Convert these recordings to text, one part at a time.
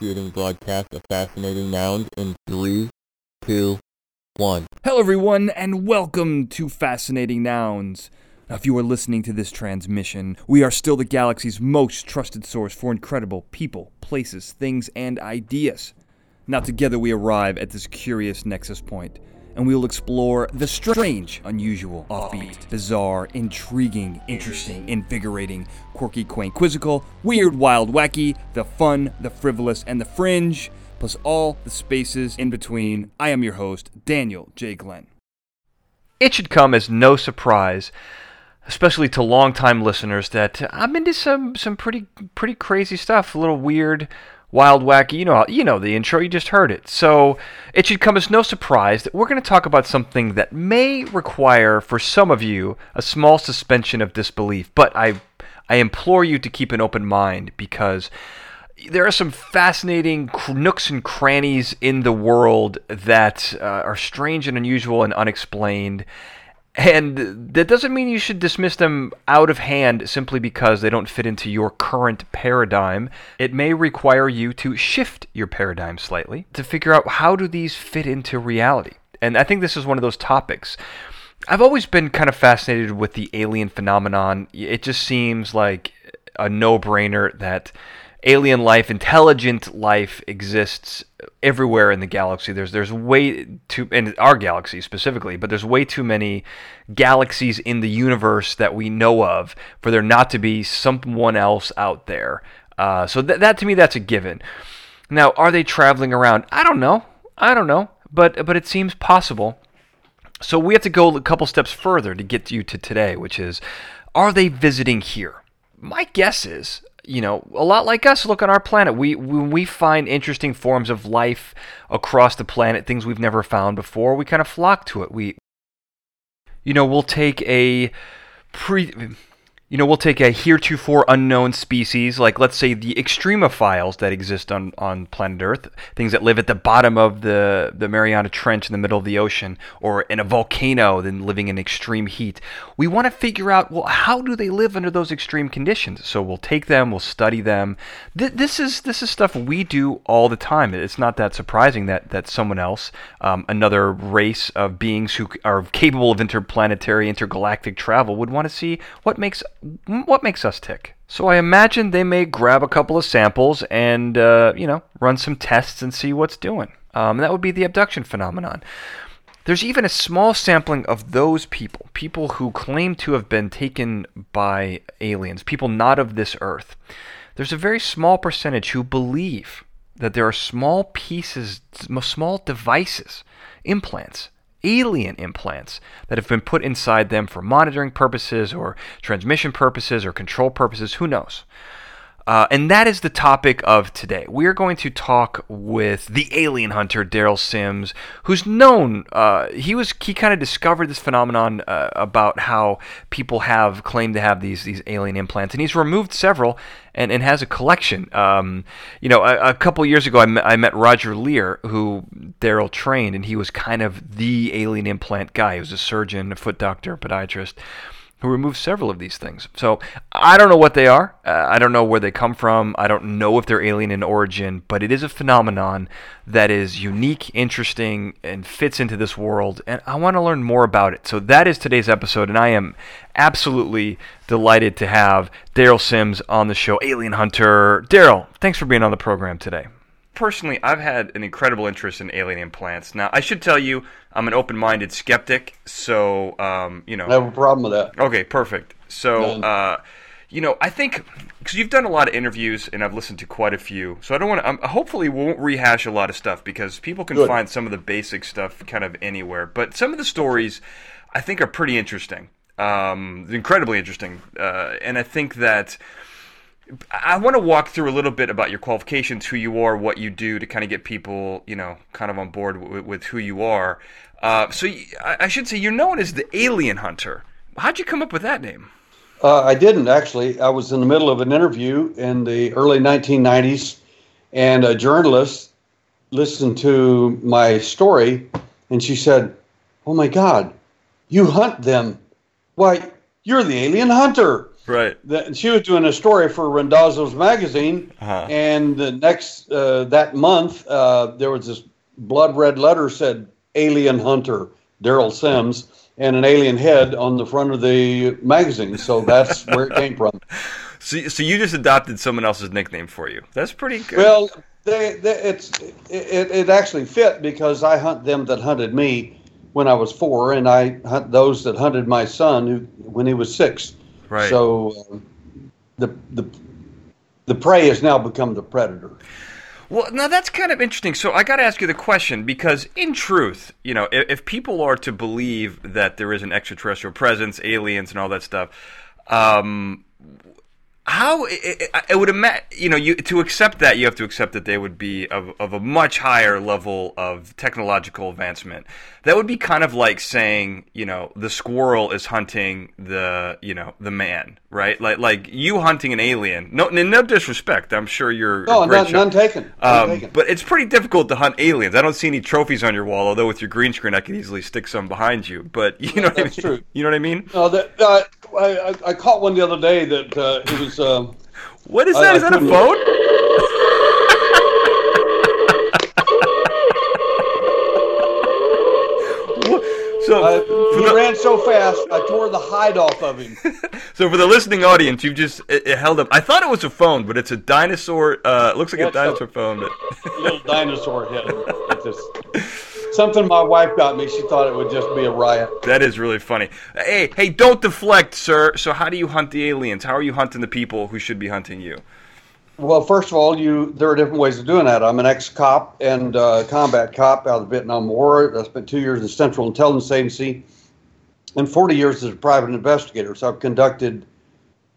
initiating broadcast Fascinating Nouns in three, two, one. Hello, everyone, and welcome to Fascinating Nouns. Now, if you are listening to this transmission, we are still the galaxy's most trusted source for incredible people, places, things, and ideas. Now, together we arrive at this curious nexus point, and we will explore the strange, unusual, offbeat, bizarre, intriguing, interesting, invigorating, quirky, quaint, quizzical, weird, wild, wacky, the fun, the frivolous, and the fringe, plus all the spaces in between. I am your host, Daniel J. Glenn. It should come as no surprise especially to longtime listeners, that I'm into some some pretty pretty crazy stuff, a little weird, wild, wacky. You know, you know the intro. You just heard it, so it should come as no surprise that we're going to talk about something that may require, for some of you, a small suspension of disbelief. But I I implore you to keep an open mind because there are some fascinating nooks and crannies in the world that uh, are strange and unusual and unexplained. And that doesn't mean you should dismiss them out of hand simply because they don't fit into your current paradigm. It may require you to shift your paradigm slightly to figure out how do these fit into reality. And I think this is one of those topics. I've always been kind of fascinated with the alien phenomenon. It just seems like a no-brainer that alien life, intelligent life exists everywhere in the galaxy. There's there's way too in our galaxy specifically, but there's way too many galaxies in the universe that we know of for there not to be someone else out there. Uh, so th- that to me that's a given. Now, are they traveling around? I don't know. I don't know, but but it seems possible. So we have to go a couple steps further to get you to today, which is, are they visiting here? My guess is you know, a lot like us look on our planet. We when we find interesting forms of life across the planet, things we've never found before, we kind of flock to it. We you know, we'll take a pre you know, we'll take a heretofore unknown species, like let's say the extremophiles that exist on, on planet Earth, things that live at the bottom of the, the Mariana Trench in the middle of the ocean, or in a volcano, then living in extreme heat. We want to figure out, well, how do they live under those extreme conditions? So we'll take them, we'll study them. Th- this is this is stuff we do all the time. It's not that surprising that that someone else, um, another race of beings who are capable of interplanetary, intergalactic travel, would want to see what makes what makes us tick? So I imagine they may grab a couple of samples and, uh, you know, run some tests and see what's doing. Um, that would be the abduction phenomenon. There's even a small sampling of those people, people who claim to have been taken by aliens, people not of this earth. There's a very small percentage who believe that there are small pieces, small devices, implants alien implants that have been put inside them for monitoring purposes or transmission purposes or control purposes, who knows? Uh, and that is the topic of today. We are going to talk with the alien hunter Derrel Sims, who's known. Uh, he was he kind of discovered this phenomenon uh, about how people have claimed to have these these alien implants, and he's removed several and, and has a collection. Um, you know, a, a couple years ago, I met, I met Roger Leir, who Daryl trained, and he was kind of the alien implant guy. He was a surgeon, a foot doctor, a podiatrist who removed several of these things. So I don't know what they are. Uh, I don't know where they come from. I don't know if they're alien in origin, but it is a phenomenon that is unique, interesting, and fits into this world. And I want to learn more about it. So that is today's episode, and I am absolutely delighted to have Derrel Sims on the show, Alien Hunter. Daryl, thanks for being on the program today personally, I've had an incredible interest in alien implants. Now, I should tell you, I'm an open-minded skeptic, so um, you know. I have a problem with that. Okay, perfect. So, uh, you know, I think because you've done a lot of interviews and I've listened to quite a few, so I don't want to. Um, hopefully, we won't rehash a lot of stuff because people can Good. find some of the basic stuff kind of anywhere. But some of the stories, I think, are pretty interesting. Um, incredibly interesting, uh, and I think that I want to walk through a little bit about your qualifications, who you are, what you do to kind of get people, you know, kind of on board with, with who you are. Uh, so you, I should say you're known as the Alien Hunter. How'd you come up with that name? Uh, I didn't actually. I was in the middle of an interview in the early 1990s, and a journalist listened to my story, and she said, "Oh my God, you hunt them? Why, you're the alien hunter." Right. That she was doing a story for Rendazzo's magazine, Uh-huh. and the next uh, that month uh, there was this blood red letter said "Alien Hunter Derrel Sims" and an alien head on the front of the magazine. So that's where it came from. So, so you just adopted someone else's nickname for you. That's pretty good. Well, they, they, it's it, it actually fit because I hunt them that hunted me when I was four, and I hunt those that hunted my son who, when he was six. Right. So um, the the the prey has now become the predator. Well, now that's kind of interesting. So I got to ask you the question because, in truth, you know, if, if people are to believe that there is an extraterrestrial presence, aliens, and all that stuff, um, how it, it would imagine, you know, you to accept that you have to accept that they would be of, of a much higher level of technological advancement. That would be kind of like saying, you know, the squirrel is hunting the, you know, the man, right? Like like you hunting an alien. No, no disrespect. I'm sure you're No, none, none taken. None Um, taken. but it's pretty difficult to hunt aliens. I don't see any trophies on your wall, although with your green screen, I could easily stick some behind you. But you know what That's I mean? true. You know what I mean? No, that, uh, I, I- caught one the other day that uh, it was. Um, What is that? I Is that a phone? So, uh, he the, ran so fast, I tore the hide off of him. so for the listening audience, you've just it, it held up. I thought it was a phone, but it's a dinosaur. Uh, it looks like a That's a- dinosaur phone. But Little dinosaur head. Just something my wife got me. She thought it would just be a riot. that is really funny. Hey, hey, don't deflect, sir. So how do you hunt the aliens? How are you hunting the people who should be hunting you? Well, first of all, you there are different ways of doing that. I'm an ex-cop and uh, combat cop out of the Vietnam War. I spent two years in the Central Intelligence Agency and 40 years as a private investigator. So I've conducted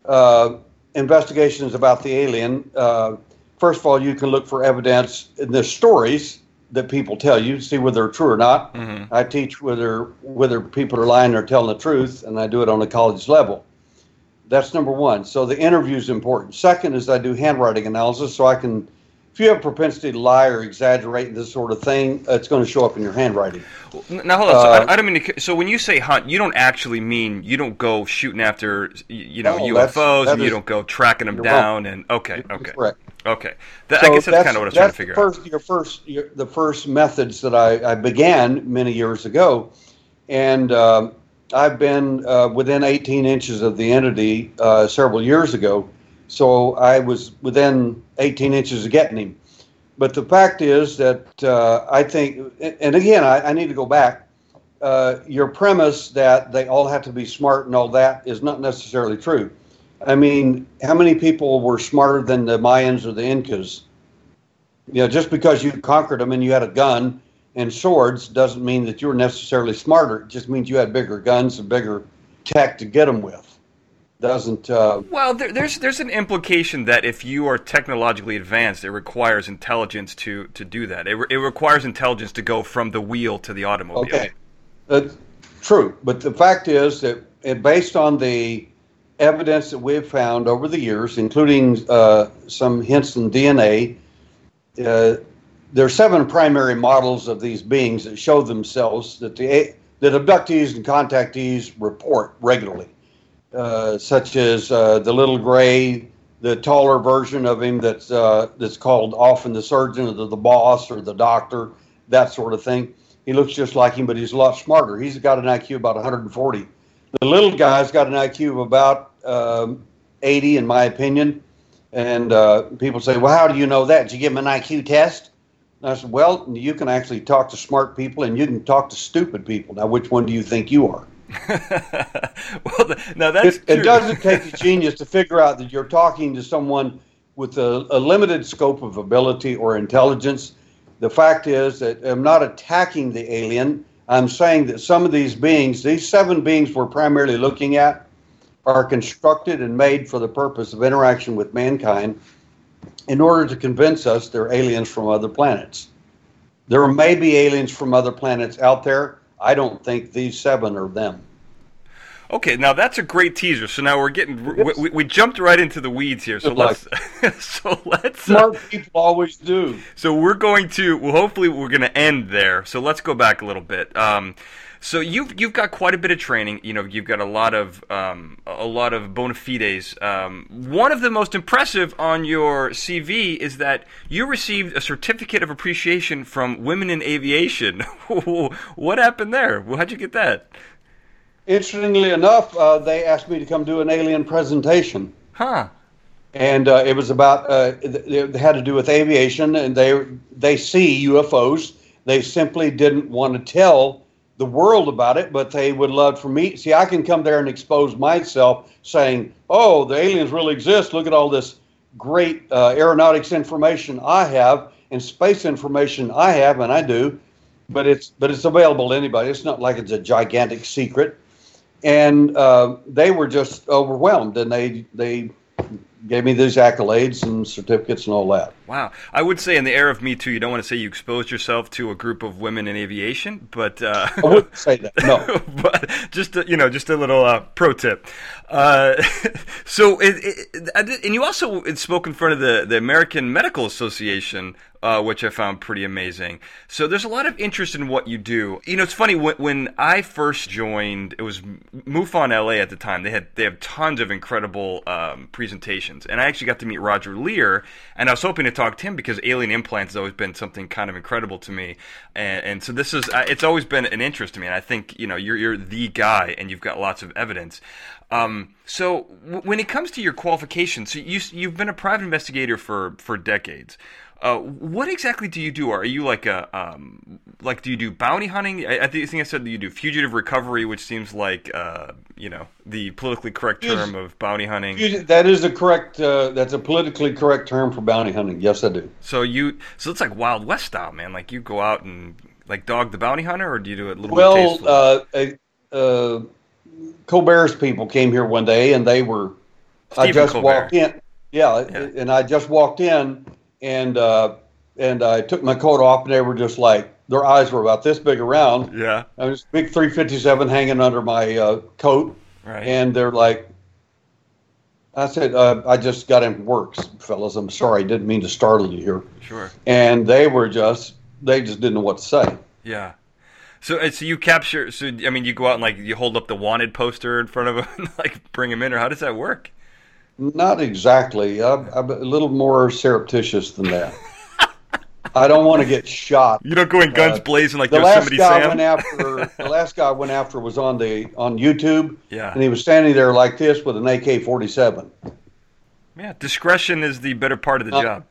uh, investigations about the alien. Uh, first of all, you can look for evidence in the stories that people tell you, see whether they're true or not. I teach whether whether people are lying or telling the truth, and I do it on a college level. That's number one. So the interview is important. Second is I do handwriting analysis, so I can, if you have a propensity to lie or exaggerate this sort of thing, it's going to show up in your handwriting. Now hold on. so Uh, I, I don't mean to. So when you say hunt, you don't actually mean you don't go shooting after you know No, that's- UFOs, that and you don't go tracking them down. And okay, okay, Correct. okay. That, I guess that's, kind of what I was trying to figure the out. first, Your first, your, the first methods that I, I began many years ago, and um, I've been uh, within 18 inches of the entity uh, several years ago. So I was within 18 inches of getting him. But the fact is that uh, I think, and again, I, I need to go back. Uh, your premise that they all have to be smart and all that is not necessarily true. I mean, how many people were smarter than the Mayans or the Incas? You know, just because you conquered them and you had a gun and swords doesn't mean that you were necessarily smarter. It just means you had bigger guns and bigger tech to get them with. Doesn't uh, Well, there, there's there's an implication that if you are technologically advanced, it requires intelligence to to do that. It, re- it requires intelligence to go from the wheel to the automobile. Okay, that's true. But the fact is that, it, based on the evidence that we've found over the years, including uh, some hints in DNA, uh, there are seven primary models of these beings that show themselves that the that abductees and contactees report regularly, uh, such as uh, the little gray, the taller version of him that's uh, that's called often the surgeon or the, the boss or the doctor, that sort of thing. He looks just like him, but he's a lot smarter. He's got an IQ about 140. The little guy's got an IQ of about um, 80, in my opinion. And uh, people say, "Well, how do you know that? Did you give him an IQ test?" And I said, "Well, you can actually talk to smart people, and you can talk to stupid people. Now, which one do you think you are?" well, now that's It, it doesn't take a genius to figure out that you're talking to someone with a, a limited scope of ability or intelligence. The fact is that I'm not attacking the alien. I'm saying that some of these beings, these seven beings we're primarily looking at, are constructed and made for the purpose of interaction with mankind in order to convince us they're aliens from other planets. There may be aliens from other planets out there. I don't think these seven are them. Okay, now that's a great teaser. So now we're getting we, we, we jumped right into the weeds here. So let's so let's uh, Smart people always do. so we're going to well hopefully we're going to end there. So let's go back a little bit. Um, so you've you've got quite a bit of training. You know, you've got a lot of um, a lot of bona fides. Um, one of the most impressive on your CV is that you received a certificate of appreciation from Women in Aviation. what happened there? How'd you get that? Interestingly enough, uh, they asked me to come do an alien presentation. Huh? and uh, it was about uh, it had to do with aviation, and they they see UFOs. They simply didn't want to tell the world about it, but they would love for me. See, I can come there and expose myself, saying, "Oh, the aliens really exist. Look at all this great uh, aeronautics information I have and space information I have, and I do." But it's but it's available to anybody. It's not like it's a gigantic secret. And uh, they were just overwhelmed, and they they gave me these accolades and certificates and all that. Wow. I would say in the era of Me Too, you don't want to say you exposed yourself to a group of women in aviation, but uh, I wouldn't say that. No. but just a, you know, just a little uh, pro tip. Uh, so, it, it, did- and you also spoke in front of the the American Medical Association, uh, which I found pretty amazing. So, there's a lot of interest in what you do. You know, it's funny when when I first joined, it was MUFON LA at the time. They had they have tons of incredible um, presentations, and I actually got to meet Roger Leir, and I was hoping to talk to him because alien implants has always been something kind of incredible to me, and, and so this is uh, it's always been an interest to me, and I think you know you're you're the guy, and you've got lots of evidence. Um, so w- when it comes to your qualifications, so you you've been a private investigator for for decades. Uh, what exactly do you do? Are you like a um, like do you do bounty hunting? I, I think I said that you do fugitive recovery, which seems like uh, you know the politically correct term of bounty hunting. That is a correct. Uh, that's a politically correct term for bounty hunting. Yes, I do. So you so it's like Wild West style, man. Like you go out and like dog the bounty hunter, or do you do it a little Well, tastefully? uh, uh, uh, Colbert's people came here one day, and they were. I just Colbert. walked in. Yeah, Yeah. and I just walked in, and uh, and I took my coat off, and they were just like their eyes were about this big around. yeah, I was big 357 hanging under my uh, coat, right. and they're like. I said, uh, I just got in works, fellas. I'm sorry, I didn't mean to startle you here. sure. And they were just, they just didn't know what to say. Yeah. So, so you capture. So, I mean, you go out and like you hold up the wanted poster in front of them, and like bring them in, or how does that work? Not exactly. I'm, I'm a little more surreptitious than that. I don't want to get shot. You don't go in guns Uh, blazing like The there's last guy Sam. went after, the last guy I went after was on the on YouTube, yeah, and he was standing there like this with an AK-47. yeah. Discretion is the better part of the Uh, job.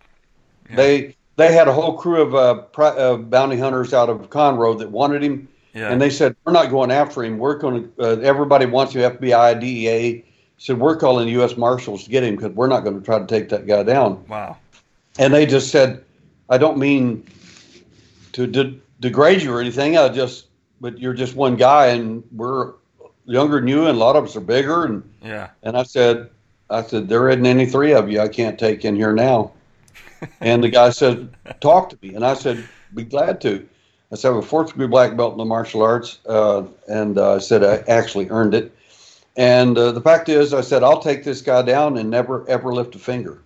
Yeah. They they had a whole crew of uh, pri- uh, bounty hunters out of Conroe that wanted him, Yeah. and they said we're not going after him. We're going to. Uh, everybody wants you, FBI, DEA. Said we're calling the U.S. Marshals to get him because we're not going to try to take that guy down. wow. And they just said, I don't mean to de- degrade you or anything. I just, but you're just one guy, and we're younger than you, and a lot of us are bigger. And Yeah. and I said, I said there isn't any three of you I can't take in here now. and the guy said, talk to me, and I said, be glad to. I said, I have a fourth degree black belt in the martial arts, uh, and uh, I said I actually earned it. And uh, the fact is, I said I'll take this guy down and never ever lift a finger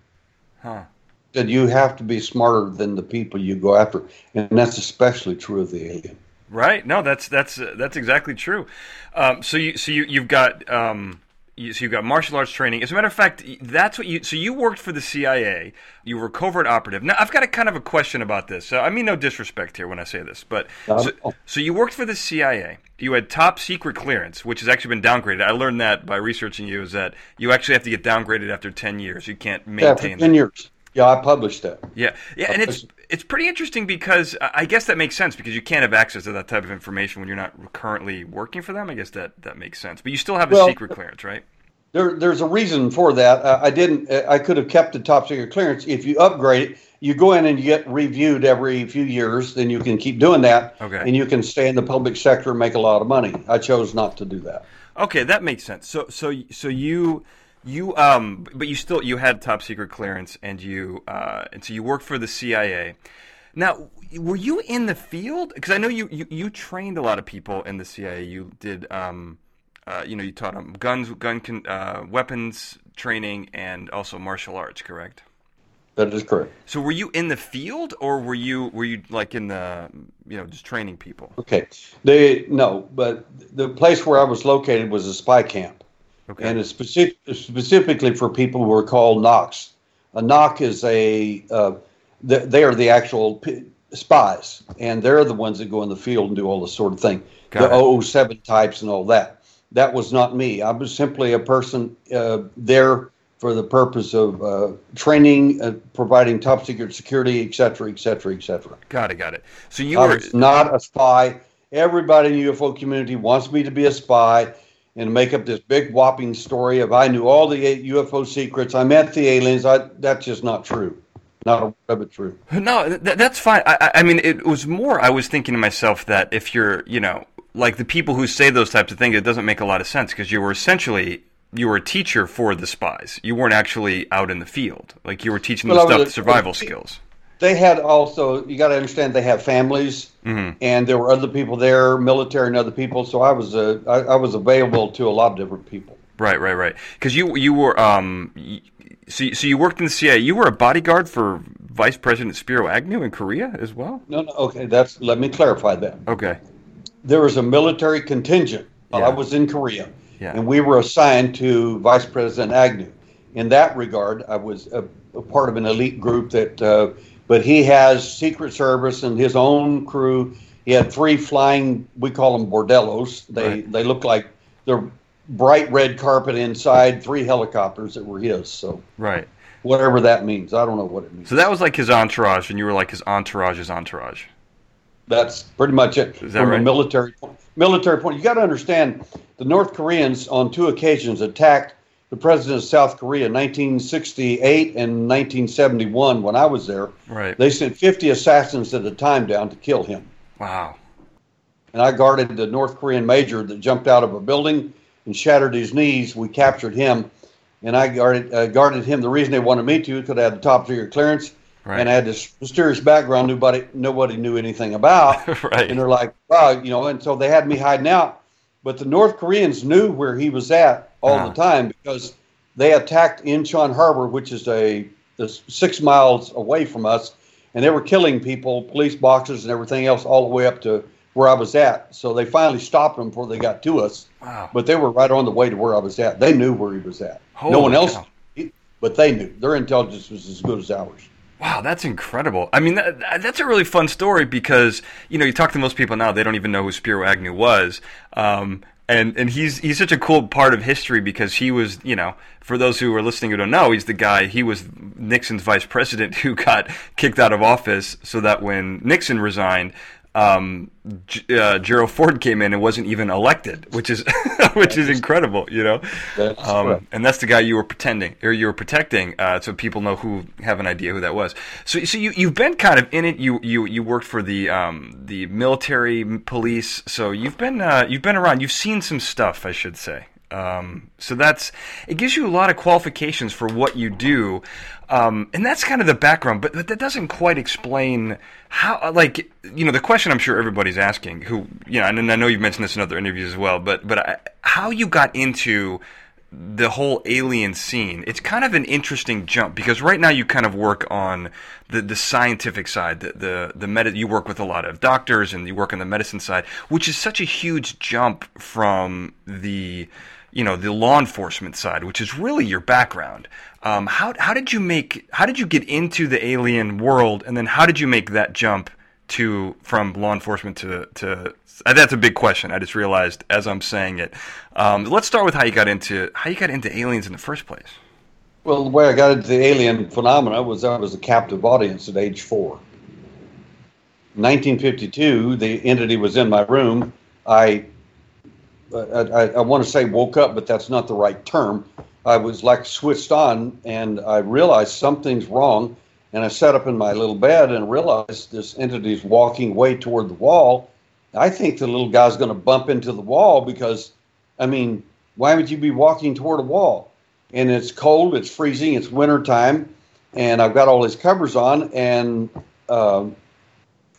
Huh. that you have to be smarter than the people you go after, and that's especially true of the alien. Right. No, that's that's uh, that's exactly true. Um, so you so you you've got um, you, so you've got martial arts training. As a matter of fact, that's what you. So you worked for the CIA. You were a covert operative. Now I've got a kind of a question about this. So I mean no disrespect here when I say this, but so, so you worked for the CIA. You had top secret clearance, which has actually been downgraded. I learned that by researching you. Is that you actually have to get downgraded after ten years. You can't Yeah, maintain. ten that. years. Yeah, I published that. Yeah, yeah, and it's it's pretty interesting because I I guess that makes sense because you can't have access to that type of information when you're not currently working for them. I guess that that makes sense, but you still have a Well- secret clearance, right? There, there's a reason for that. Uh, I didn't. uh, I could have kept the top secret clearance. If you upgrade it, you go in and you get reviewed every few years. Then you can keep doing that, Okay. and you can stay in the public sector and make a lot of money. I chose not to do that. Okay, that makes sense. So so so you you um but you still you had top secret clearance and you uh and so you worked for the CIA. Now, were you in the field? Because I know you, you you trained a lot of people in the CIA. You did um uh, you know, you taught them guns, gun, con- uh, weapons training, and also martial arts. Correct. That is correct. So were you in the field, or were you were you like in the you know just training people? Okay. They no, but the place where I was located was a spy camp, Okay. and it's specific, specifically for people who are called NOCs. A NOC is a uh, th- they are the actual p- spies, and they're the ones that go in the field and do all this sort of thing. Got the it. 007 types and all that. That was not me. I was simply a person uh, there for the purpose of uh, training, uh, providing top secret security, et cetera, et cetera, et cetera. got it. Got it. So you I were was not a spy. Everybody in the UFO community wants me to be a spy and make up this big whopping story of I knew all the UFO secrets. I met the aliens. I, that's just not true. Not a word of it true. No, th- that's fine. I, I mean, it was more. I was thinking to myself that if you're, you know, like the people who say those types of things, it doesn't make a lot of sense because you were essentially you were a teacher for the spies. You weren't actually out in the field. Like you were teaching them Well, was stuff, a- survival skills. They had also, you got to understand, they have families, Mhm. and there were other people there, military and other people. So I was, uh, I, I was available to a lot of different people. Right, right, right. Because you you were um, so so you worked in the CIA. You were a bodyguard for Vice President Spiro Agnew in Korea as well. No, no, okay, that's. Let me clarify that. Okay. there was a military contingent while I was in Korea, Yeah. and we were assigned to Vice President Agnew. In that regard, I was a, a part of an elite group that, uh, but he has Secret Service and his own crew. He had three flying, we call them bordellos. They Right. they look like they're bright red carpet inside, three helicopters that were his. So Right. whatever that means, I don't know what it means. So that was like his entourage, and you were like his entourage's entourage. That's pretty much it from right? a military. Military point. You got to understand, the North Koreans on two occasions attacked the president of South Korea, 1968 and 1971. When I was there, Right. they sent 50 assassins at a time down to kill him. Wow. And I guarded the North Korean major that jumped out of a building and shattered his knees. We captured him, and I guarded uh, guarded him. The reason they wanted me to because I had the top secret clearance. Right. And I had this mysterious background nobody nobody knew anything about. right. And they're like, wow, you know, and so they had me hiding out. But the North Koreans knew where he was at all Ah. the time because they attacked Incheon Harbor, which is a six miles away from us, and they were killing people, police boxers, and everything else, all the way up to where I was at. So they finally stopped them before they got to us. Wow. But they were right on the way to where I was at. They knew where he was at. no one else, cow. but they knew. Their intelligence was as good as ours. Wow, that's incredible. I mean, that- that's a really fun story because you know you talk to most people now, they don't even know who Spiro Agnew was. Um, and and he's he's such a cool part of history because he was you know for those who are listening who don't know he's the guy he was Nixon's vice president who got kicked out of office so that when Nixon resigned um, uh, Gerald Ford came in and wasn't even elected which is which is incredible you know That's um, and that's the guy you were pretending or you were protecting, uh, so people know who have an idea who that was. So, so you you've been kind of in it. You you you worked for the um, the military police, so you've been uh, you've been around. You've seen some stuff, I should say. Um, so that's it gives you a lot of qualifications for what you do, um, and that's kind of the background. But, but that doesn't quite explain how, like, you know, the question I'm sure everybody's asking. Who, you know, and I know you've mentioned this in other interviews as well. But but I, how you got into the whole alien scene. It's kind of an interesting jump because right now you kind of work on the, the scientific side, the the the med- you work with a lot of doctors and you work on the medicine side, which is such a huge jump from the you know the law enforcement side, which is really your background. Um, how how did you make how did you get into the alien world, and then how did you make that jump to from law enforcement to to uh, that's a big question. I just realized as I'm saying it. Um, let's start with how you got into how you got into aliens in the first place. Well, the way I got into the alien phenomena was I was a captive audience at age four. 1952, the entity was in my room. I, I, I, want to say woke up, but that's not the right term. I was like switched on, and I realized something's wrong. And I sat up in my little bed and realized this entity's walking way toward the wall. I think the little guy's going to bump into the wall because, I mean, why would you be walking toward a wall? and it's cold, it's freezing, it's winter time, and I've got all these covers on, and um,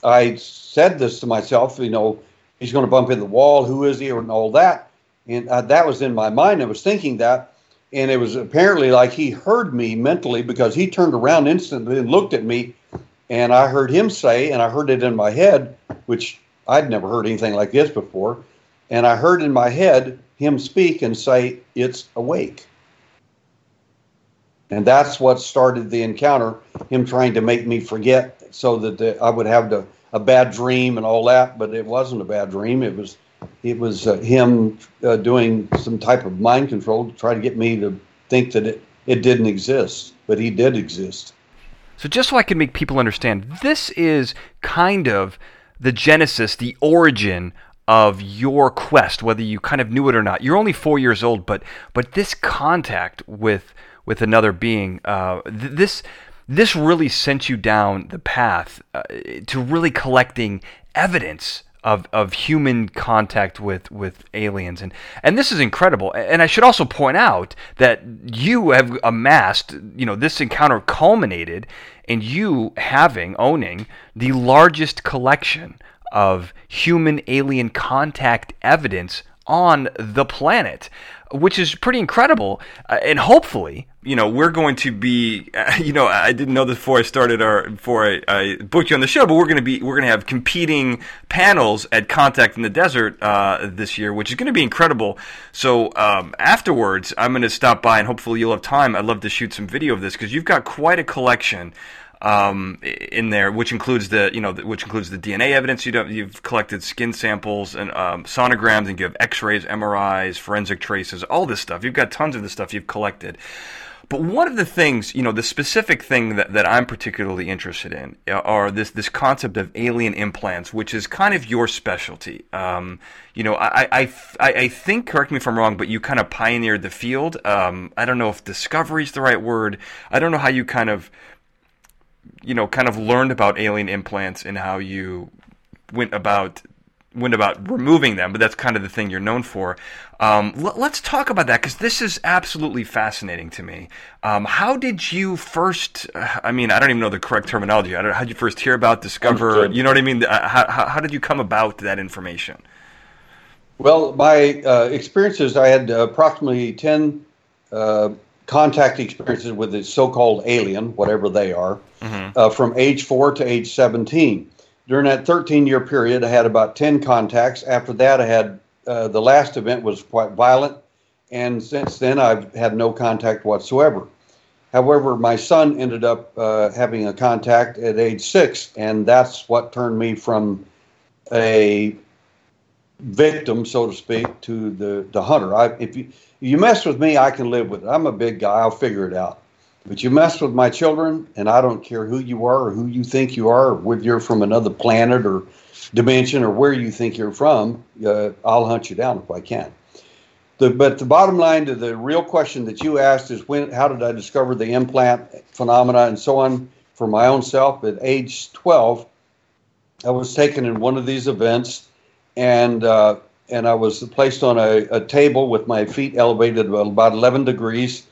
I said this to myself, you know, he's going to bump in the wall, who is he, and all that. and uh, that was in my mind. I was thinking that, and it was apparently like he heard me mentally because he turned around instantly and looked at me, and I heard him say, and I heard it in my head, which I'd never heard anything like this before, and I heard in my head him speak and say, "It's awake." And that's what started the encounter, him trying to make me forget so that the, I would have the, a bad dream and all that, but it wasn't a bad dream. It was it was uh, him uh, doing some type of mind control to try to get me to think that it, it didn't exist, but he did exist. So, just so I can make people understand, this is kind of the genesis, the origin of your quest, whether you kind of knew it or not. You're only four years old, but but this contact with with another being, uh, th- this this really sent you down the path uh, to really collecting evidence of, of human contact with, with aliens. And and this is incredible. And I should also point out that you have amassed you know this encounter culminated in you having owning the largest collection of human alien contact evidence on the planet which is pretty incredible. Uh, and hopefully, you know, we're going to be, you know, I didn't know this before I started our, before I, I booked you on the show, but we're going to be, we're going to have competing panels at Contact in the Desert uh, this year, which is going to be incredible. So um, afterwards, I'm going to stop by and hopefully you'll have time. I'd love to shoot some video of this because you've got quite a collection um, in there, which includes the you know which includes the DNA evidence you have collected, skin samples and um, sonograms, and you have X-rays, MRIs, forensic traces, all this stuff. You've got tons of the stuff you've collected. But one of the things, you know, the specific thing that, that I'm particularly interested in are this this concept of alien implants, which is kind of your specialty. Um, you know, I, I, I, I, think, correct me if I'm wrong, but you kind of pioneered the field. Um, I don't know if discovery is the right word. I don't know how you kind of you know, kind of learned about alien implants and how you went about went about removing them, but that's kind of the thing you're known for. Um, l- let's talk about that because this is absolutely fascinating to me. Um, how did you first? I mean, I don't even know the correct terminology. I don't. How did you first hear about, discover? You know what I mean? Uh, how, how, how, did you come about that information? Well, my uh, experiences, I had approximately ten uh, contact experiences with the so-called alien, whatever they are, mm-hmm. uh, from age four to age 17. During that 13-year period, I had about 10 contacts. After that, I had uh, the last event was quite violent, and since then, I've had no contact whatsoever. However, my son ended up uh, having a contact at age six, and that's what turned me from a victim, so to speak, to the, the hunter. I, if you you mess with me, I can live with it. I'm a big guy. I'll figure it out. But you mess with my children, and I don't care who you are or who you think you are, or whether you're from another planet or dimension or where you think you're from, uh, I'll hunt you down if I can. The, but the bottom line to the real question that you asked is when, how did I discover the implant phenomena and so on for my own self? At age 12, I was taken in one of these events, and uh, and I was placed on a, a table with my feet elevated about 11 degrees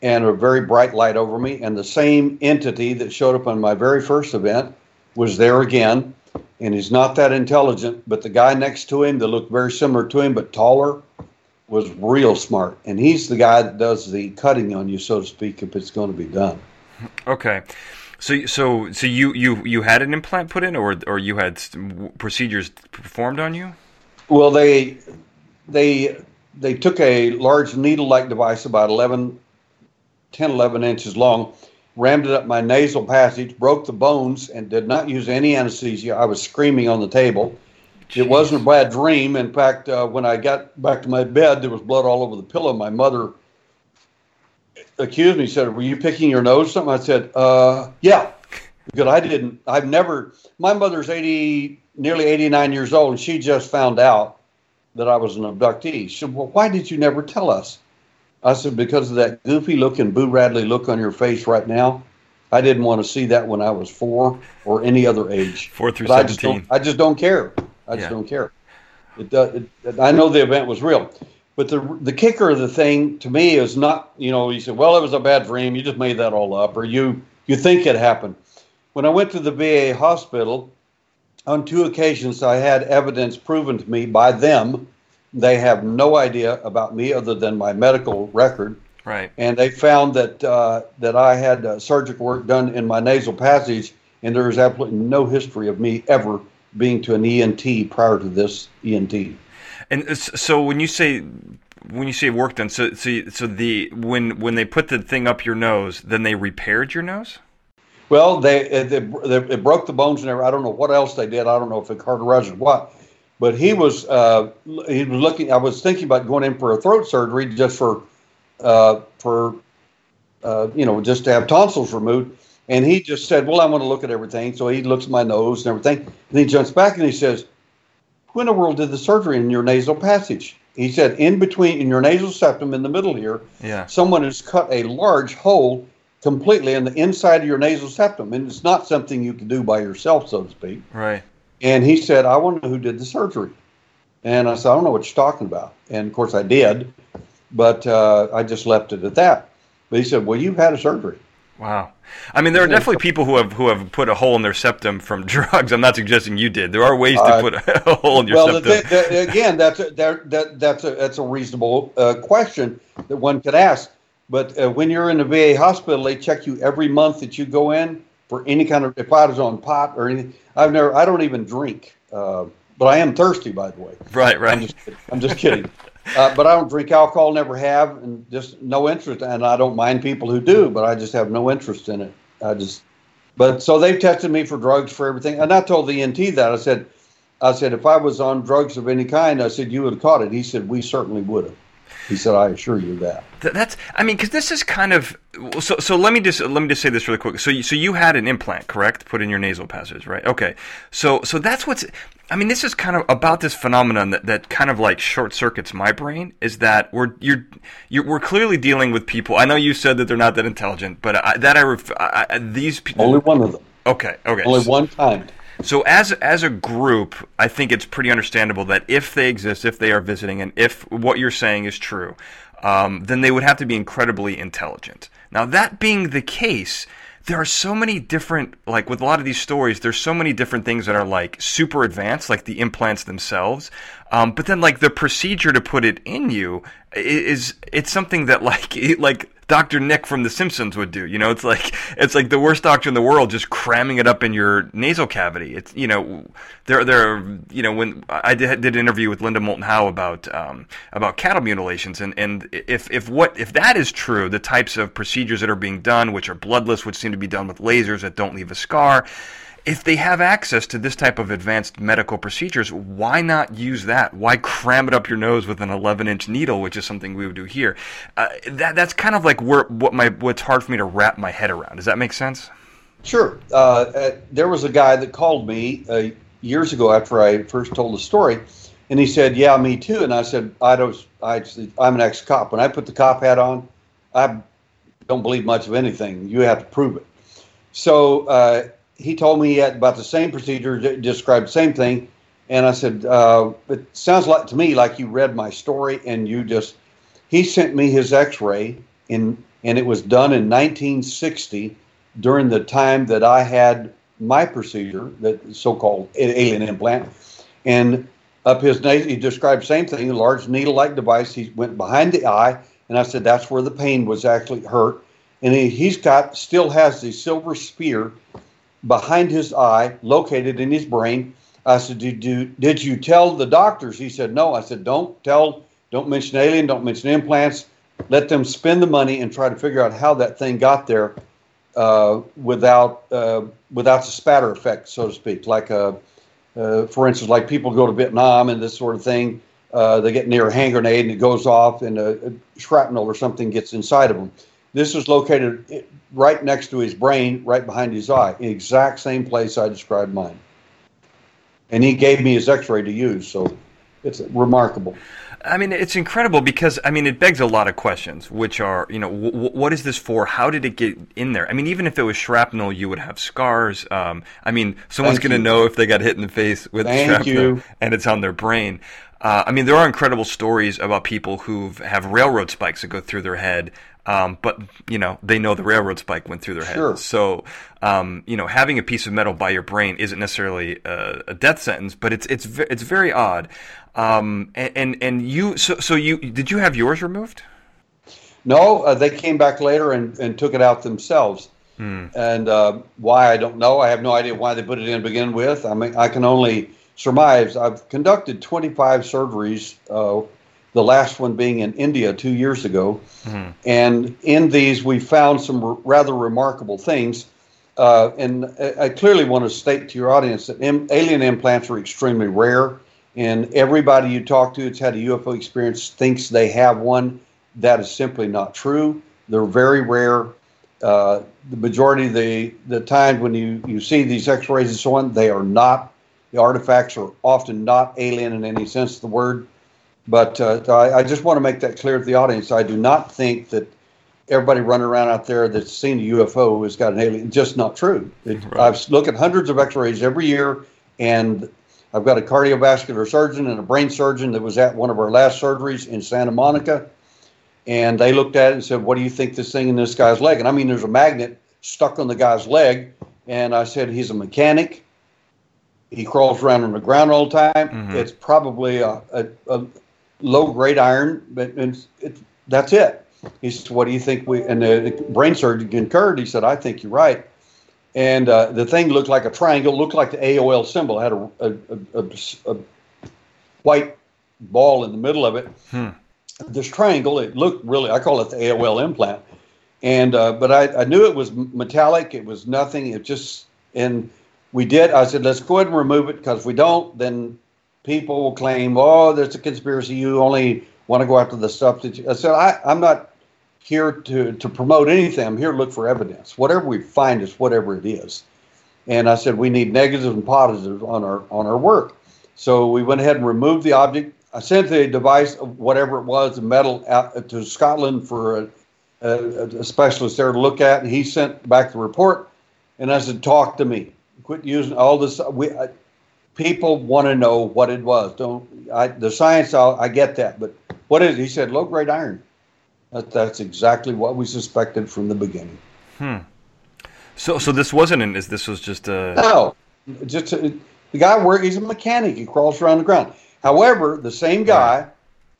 and a very bright light over me. And the same entity that showed up on my very first event was there again. And he's not that intelligent, but the guy next to him that looked very similar to him but taller was real smart. And he's the guy that does the cutting on you, so to speak, if it's going to be done. Okay. So, so, so you, you, you had an implant put in, or, or you had procedures performed on you? Well, they they they took a large needle-like device about 11, 10, 11 inches long, rammed it up my nasal passage, broke the bones, and did not use any anesthesia. I was screaming on the table. Jeez. It wasn't a bad dream. In fact, uh, when I got back to my bed, there was blood all over the pillow. My mother accused me, said, "Were you picking your nose?" Or something. I said, uh, "Yeah," because I didn't. I've never. My mother's eighty nearly 89 years old, and she just found out that I was an abductee. She said, Well, why did you never tell us? I said, Because of that goofy looking Boo Radley look on your face right now. I didn't want to see that when I was four or any other age. Four through but 17. I just, I just don't care. I just yeah. don't care. It, uh, it, I know the event was real. But the the kicker of the thing to me is not, you know, you said, well, it was a bad dream. You just made that all up, or you you think it happened. When I went to the VA hospital, on two occasions I had evidence proven to me by them They have no idea about me other than my medical record. Right. And they found that uh, that I had uh, surgical work done in my nasal passage, and there is absolutely no history of me ever being to an ENT prior to this ENT. And so when you say when you say work done, so so so the when when they put the thing up your nose, then they repaired your nose. Well, they they, they, they broke the bones and everything. I don't know what else they did. I don't know if it cauterized or what. But he was uh, he was looking. I was thinking about going in for a throat surgery just for uh, for uh, you know just to have tonsils removed. And he just said, "Well, I want to look at everything." So he looks at my nose and everything, and he jumps back and he says, "Who in the world did the surgery in your nasal passage?" He said, "In between, in your nasal septum, in the middle here, Yeah. someone has cut a large hole completely in the inside of your nasal septum, and it's not something you can do by yourself, so to speak." Right. And he said, "I want to know who did the surgery." And I said, "I don't know what you're talking about." And of course, I did, but uh, I just left it at that. But he said, "Well, you've had a surgery." Wow. I mean, there are definitely people who have who have put a hole in their septum from drugs. I'm not suggesting you did. There are ways to Uh, put a hole in your well, septum. the, again, that's a, that, that, that's a that's a reasonable uh, question that one could ask. But uh, when you're in a VA hospital, they check you every month that you go in for any kind of. If I was on pot or anything, I've never. I don't even drink, uh, but I am thirsty, by the way. right. right. I'm just kidding. I'm just kidding. Uh, but I don't drink alcohol, never have, and just no interest. And I don't mind people who do, but I just have no interest in it. I just, but so they've tested me for drugs for everything. And I told the NT that I said, I said if I was on drugs of any kind, I said you would have caught it. He said we certainly would have. He said I assure you that. Th- That's. I mean, because this is kind of. So, so let me just let me just say this really quick. So, you, so you had an implant, correct? Put in your nasal passage, right? Okay. So, so that's what's. I mean, this is kind of about this phenomenon that, that kind of like short circuits my brain. Is that we're you're, you're we're clearly dealing with people. I know you said that they're not that intelligent, but I, that I, ref, I, I these people. Only one of them. Okay. Okay. Only one time. So as as a group, I think it's pretty understandable that if they exist, if they are visiting, and if what you're saying is true, um, then they would have to be incredibly intelligent. Now that being the case, there are so many different like with a lot of these stories there's so many different things that are like super advanced like the implants themselves um, but then like the procedure to put it in you is it's something that like it- like Dr. Nick from The Simpsons would do. You know, it's like it's like the worst doctor in the world just cramming it up in your nasal cavity. It's you know, there there you know when I did, did an interview with Linda Moulton Howe about um, about cattle mutilations and and if if what if that is true, the types of procedures that are being done, which are bloodless, which seem to be done with lasers that don't leave a scar. If they have access to this type of advanced medical procedures, why not use that? Why cram it up your nose with an 11-inch needle, which is something we would do here? Uh, that that's kind of like where what my what's hard for me to wrap my head around. Does that make sense? Sure. Uh, uh, there was a guy that called me uh, years ago after I first told the story, and he said, "Yeah, me too." And I said, "I don't. I, I'm an ex-cop. When I put the cop hat on, I don't believe much of anything. You have to prove it." So uh, he told me about the same procedure, d- described the same thing, and I said, uh, "It sounds like to me like you read my story and you just." He sent me his X-ray, in, and it was done in 1960 during the time that I had my procedure, that so-called alien implant, and up his nose, he described same thing, a large needle-like device. He went behind the eye, and I said that's where the pain was actually hurt. And he, he's got, still has the silver spear behind his eye, located in his brain. I said, did you, did you tell the doctors? He said, no. I said, don't tell, don't mention alien, don't mention implants. Let them spend the money and try to figure out how that thing got there uh, without uh, without the spatter effect, so to speak. Like, uh, uh, for instance, like people go to Vietnam and this sort of thing. Uh, they get near a hand grenade and it goes off, and a, a shrapnel or something gets inside of them. This was located right next to his brain, right behind his eye, exact same place I described mine. And he gave me his X-ray to use, so it's remarkable. I mean, it's incredible because I mean, it begs a lot of questions, which are, you know, w- what is this for? How did it get in there? I mean, even if it was shrapnel, you would have scars. Um, I mean, someone's going to know if they got hit in the face with Thank shrapnel you. and it's on their brain. Uh, I mean, there are incredible stories about people who have railroad spikes that go through their head, um, but you know they know the railroad spike went through their head. Sure. So um, you know, having a piece of metal by your brain isn't necessarily a, a death sentence, but it's it's it's very odd. Um, and, and and you so so you did you have yours removed? No, uh, they came back later and, and took it out themselves. And uh, why I don't know. I have no idea why they put it in to begin with. I mean, I can only surmise. I've conducted 25 surgeries. Uh, the last one being in India two years ago, and in these we found some r- rather remarkable things. Uh, and I, clearly want to state to your audience that Im- alien implants are extremely rare, and everybody you talk to that's had a UFO experience thinks they have one. That is simply not true. They're very rare. Uh, the majority of the, the time when you, you see these x-rays and so on, they are not, the artifacts are often not alien in any sense of the word. But uh, I, I just want to make that clear to the audience. I do not think that everybody running around out there that's seen a UFO has got an alien. Just not true. It, Right. I've looked at hundreds of x-rays every year, and I've got a cardiovascular surgeon and a brain surgeon that was at one of our last surgeries in Santa Monica and they looked at it and said, "What do you think this thing in this guy's leg?" And I mean, there's a magnet stuck on the guy's leg, and I said, "He's a mechanic. He crawls around on the ground all the time. Mhm. It's probably a, a, a low grade iron, but it's, it, that's it." He said, "What do you think we?" And the, the brain surgeon concurred. He said, "I think you're right." And uh, the thing looked like a triangle, looked like the AOL symbol, It had a, a, a, a, a white ball in the middle of it this triangle. It looked really, I call it the AOL implant. And, uh, but I, I knew it was metallic. It was nothing. It just, and we did, I said, let's go ahead and remove it because if we don't, then people will claim, oh, there's a conspiracy. You only want to go after the stuff that you, I said, I, I'm not here to, to promote anything. I'm here to look for evidence. Whatever we find is whatever it is. And I said, we need negatives and positives on our, on our work. So we went ahead and removed the object. I sent the device, whatever it was, the metal, out to Scotland for a, a, a specialist there to look at, and he sent back the report. And I said, "Talk to me. Quit using all this. We people want to know what it was. Don't I, the science? I'll, I get that, but what is?" it? He said, "Low grade iron." That, that's exactly what we suspected from the beginning. Hmm. So so this wasn't an is this was just a No, just uh, the guy work. He's a mechanic. He crawls around the ground. However, the same guy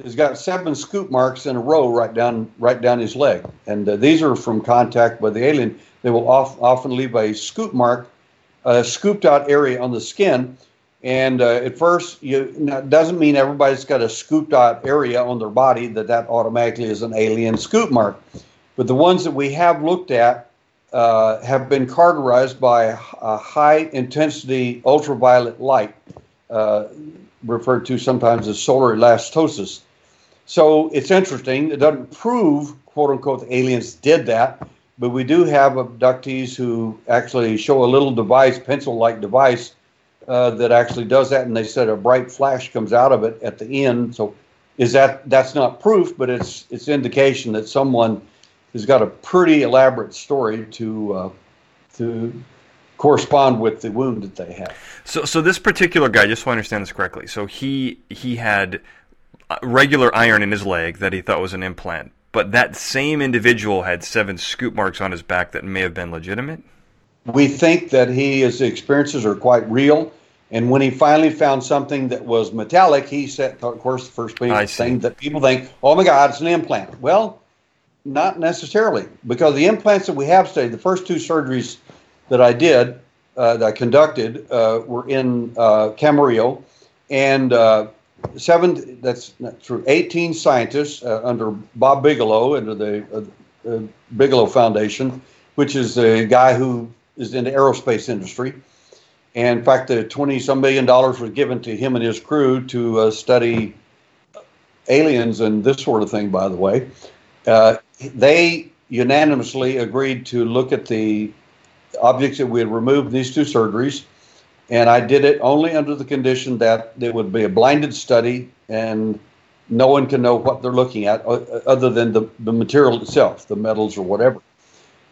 has got seven scoop marks in a row right down right down his leg, and uh, these are from contact with the alien. They will off, often leave a scoop mark, a scooped out area on the skin. And uh, at first, you now, it doesn't mean everybody's got a scooped out area on their body that that automatically is an alien scoop mark. But the ones that we have looked at uh, have been characterized by a, a high intensity ultraviolet light, uh, referred to sometimes as solar elastosis. So it's interesting. It doesn't prove, quote unquote, the aliens did that, but we do have abductees who actually show a little device, pencil like device, uh, that actually does that, and they said a bright flash comes out of it at the end. So is that that's not proof, but it's it's indication that someone has got a pretty elaborate story to uh, to correspond with the wound that they have. So, so this particular guy, just so I understand this correctly, so he he had uh, regular iron in his leg that he thought was an implant, but that same individual had seven scoop marks on his back that may have been legitimate. We think that he his experiences are quite real, and when he finally found something that was metallic, he said, of course, the first see. thing that people think, "Oh my God, it's an implant." Well, not necessarily, because the implants that we have studied, the first two surgeries that I did, uh, that I conducted, uh, were in uh, Camarillo, and uh, seven. That's true. Eighteen scientists uh, under Bob Bigelow, under the uh, uh, Bigelow Foundation, which is a guy who is in the aerospace industry. And in fact, the twenty some million dollars was given to him and his crew to uh, study aliens and this sort of thing. By the way, uh, they unanimously agreed to look at the objects that we had removed in these two surgeries, and I did it only under the condition that it would be a blinded study and no one can know what they're looking at other than the, the material itself, the metals or whatever.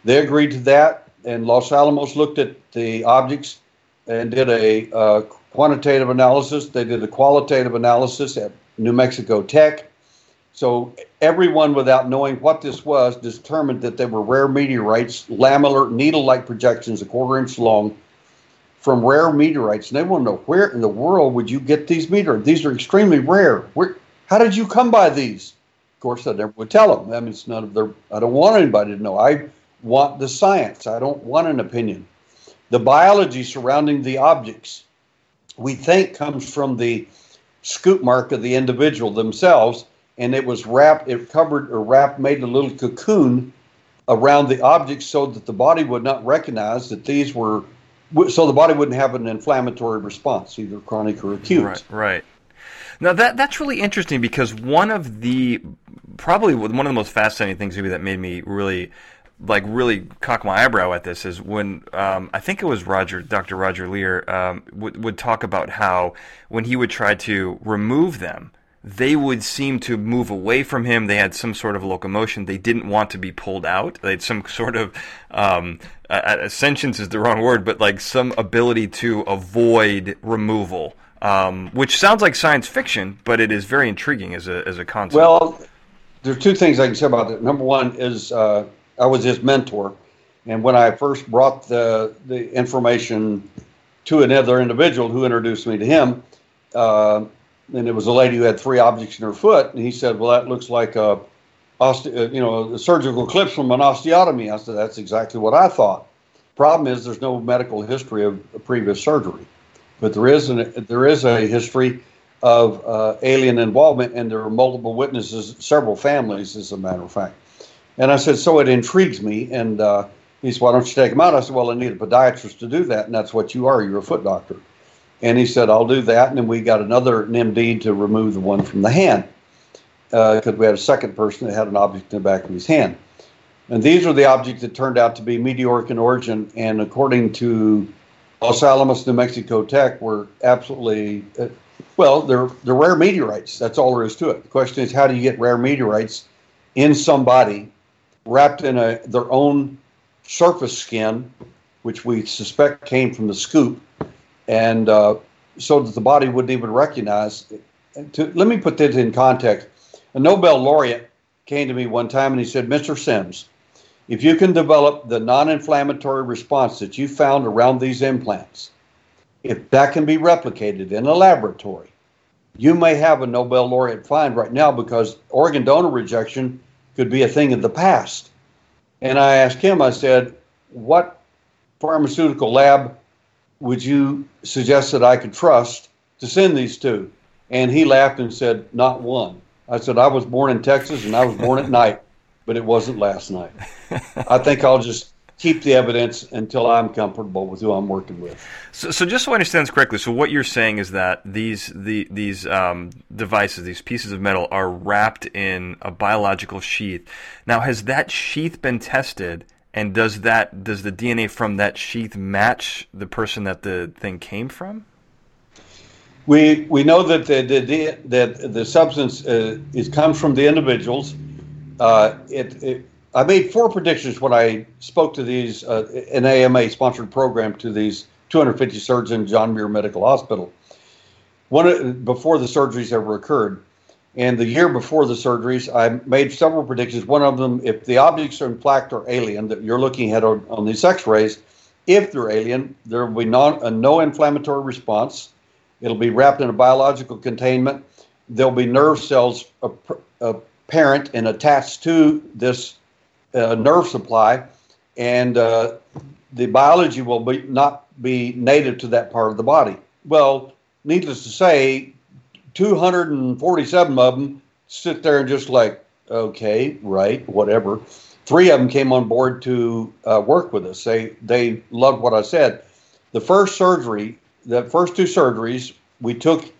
They agreed to that, and Los Alamos looked at the objects and did a uh, quantitative analysis. They did a qualitative analysis at New Mexico Tech. So everyone, without knowing what this was, determined that they were rare meteorites, lamellar, needle-like projections, a quarter inch long, from rare meteorites. And they want to know where in the world would you get these meteorites? These are extremely rare. Where, how did you come by these? Of course, I never would tell them. I mean, it's none of their. I don't want anybody to know. I want the science. I don't want an opinion. The biology surrounding the objects, we think, comes from the scoop mark of the individual themselves, and it was wrapped, it covered or wrapped, made a little cocoon around the objects so that the body would not recognize that these were, so the body wouldn't have an inflammatory response, either chronic or acute. Right, right. Now that that's really interesting because one of the probably one of the most fascinating things maybe that made me really like really cock my eyebrow at this is when um, I think it was Roger, Dr. Roger Leir, um, would would talk about how when he would try to remove them, they would seem to move away from him. They had some sort of locomotion. They didn't want to be pulled out. They had some sort of um, uh, is the wrong word, but like some ability to avoid removal. Um, which sounds like science fiction, but it is very intriguing as a as a concept. Well, there are two things I can say about that. Number one is uh, I was his mentor, and when I first brought the the information to another individual who introduced me to him, uh, and it was a lady who had three objects in her foot, and he said, "Well, that looks like a, oste- uh, you know, a surgical clips from an osteotomy." I said, "That's exactly what I thought." Problem is, there's no medical history of previous surgery, but there is an, there is a history of uh, alien involvement, and there are multiple witnesses, several families, as a matter of fact. And I said, so it intrigues me. And uh, he said, why don't you take him out? I said, well, I need a podiatrist to do that. And that's what you are. You're a foot doctor. And he said, I'll do that. And then we got another MD to remove the one from the hand because uh, we had a second person that had an object in the back of his hand. And these are the objects that turned out to be meteoric in origin. And according to Los Alamos, New Mexico Tech, were absolutely, uh, well, they're, they're rare meteorites. That's all there is to it. The question is, how do you get rare meteorites in somebody wrapped in a their own surface skin, which we suspect came from the scoop, and uh, so that the body wouldn't even recognize. To, let me put this in context. A Nobel laureate came to me one time and he said, Mr. Sims, if you can develop the non inflammatory response that you found around these implants, if that can be replicated in a laboratory, you may have a Nobel laureate find right now because organ donor rejection could be a thing of the past. And I asked him, I said, what pharmaceutical lab would you suggest that I could trust to send these to? And he laughed and said, not one. I said, I was born in Texas and I was born at night, but it wasn't last night. I think I'll just keep the evidence until I'm comfortable with who I'm working with. So, so just so I understand this correctly, so what you're saying is that these the, these um, devices, these pieces of metal, are wrapped in a biological sheath. Now, has that sheath been tested? And does that does the DNA from that sheath match the person that the thing came from? We we know that the, the that the substance uh, is comes from the individuals. Uh, it, it I made four predictions when I spoke to these uh, an AMA sponsored program to these 250 surgeons John Muir Medical Hospital. One uh, before the surgeries ever occurred, and the year before the surgeries, I made several predictions. One of them, if the objects are in fact are alien that you're looking at on, on these X-rays, if they're alien, there will be non, a no inflammatory response. It'll be wrapped in a biological containment. There'll be nerve cells apparent uh, and attached to this uh, nerve supply, and uh, the biology will be not be native to that part of the body. Well, needless to say, 247 of them sit there and just like, okay, right, whatever. Three of them came on board to uh, work with us. They they loved what I said. The first surgery, the first two surgeries, we took.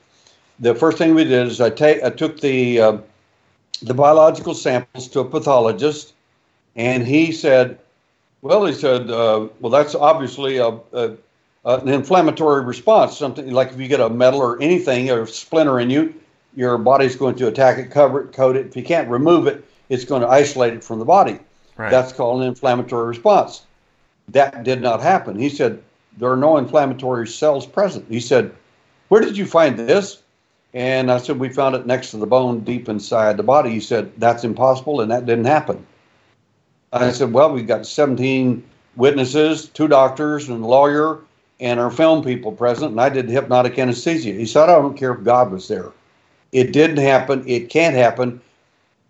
The first thing we did is I take I took the uh, the biological samples to a pathologist and he said, well, he said, uh, well, that's obviously a, a, an inflammatory response. Something like if you get a metal or anything or splinter in you, your body's going to attack it, cover it, coat it. If you can't remove it, it's going to isolate it from the body. Right. That's called an inflammatory response. That did not happen. He said, there are no inflammatory cells present. He said, where did you find this? And I said, We found it next to the bone deep inside the body. He said, That's impossible, and that didn't happen. I said, Well, we've got 17 witnesses, two doctors, and a lawyer, and our film people present, and I did hypnotic anesthesia. He said, I don't care if God was there. It didn't happen. It can't happen.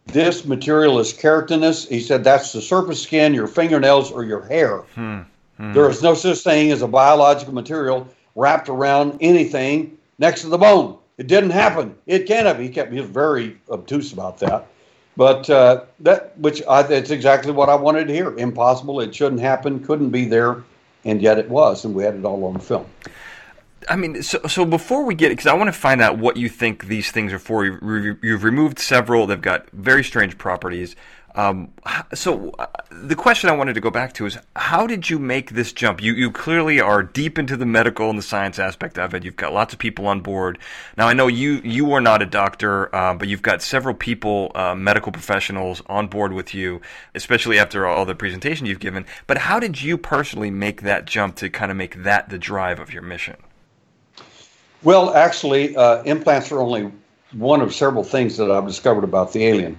This material is keratinous. He said, That's the surface skin, your fingernails, or your hair. Hmm. Hmm. There is no such thing as a biological material wrapped around anything next to the bone. It didn't happen. It can't have. He kept. He was very obtuse about that. But uh, that, which I, it's exactly what I wanted to hear. Impossible. It shouldn't happen. Couldn't be there, and yet it was, and we had it all on film. I mean, so, so before we get, because I want to find out what you think these things are for. You've, you've removed several. They've got very strange properties. Um, so uh, the question I wanted to go back to is how did you make this jump? You you clearly are deep into the medical and the science aspect of it. You've got lots of people on board. Now I know you you are not a doctor, uh, but you've got several people, uh, medical professionals on board with you, especially after all the presentation you've given. But how did you personally make that jump to kind of make that the drive of your mission? Well, actually, uh, implants are only one of several things that I've discovered about the alien.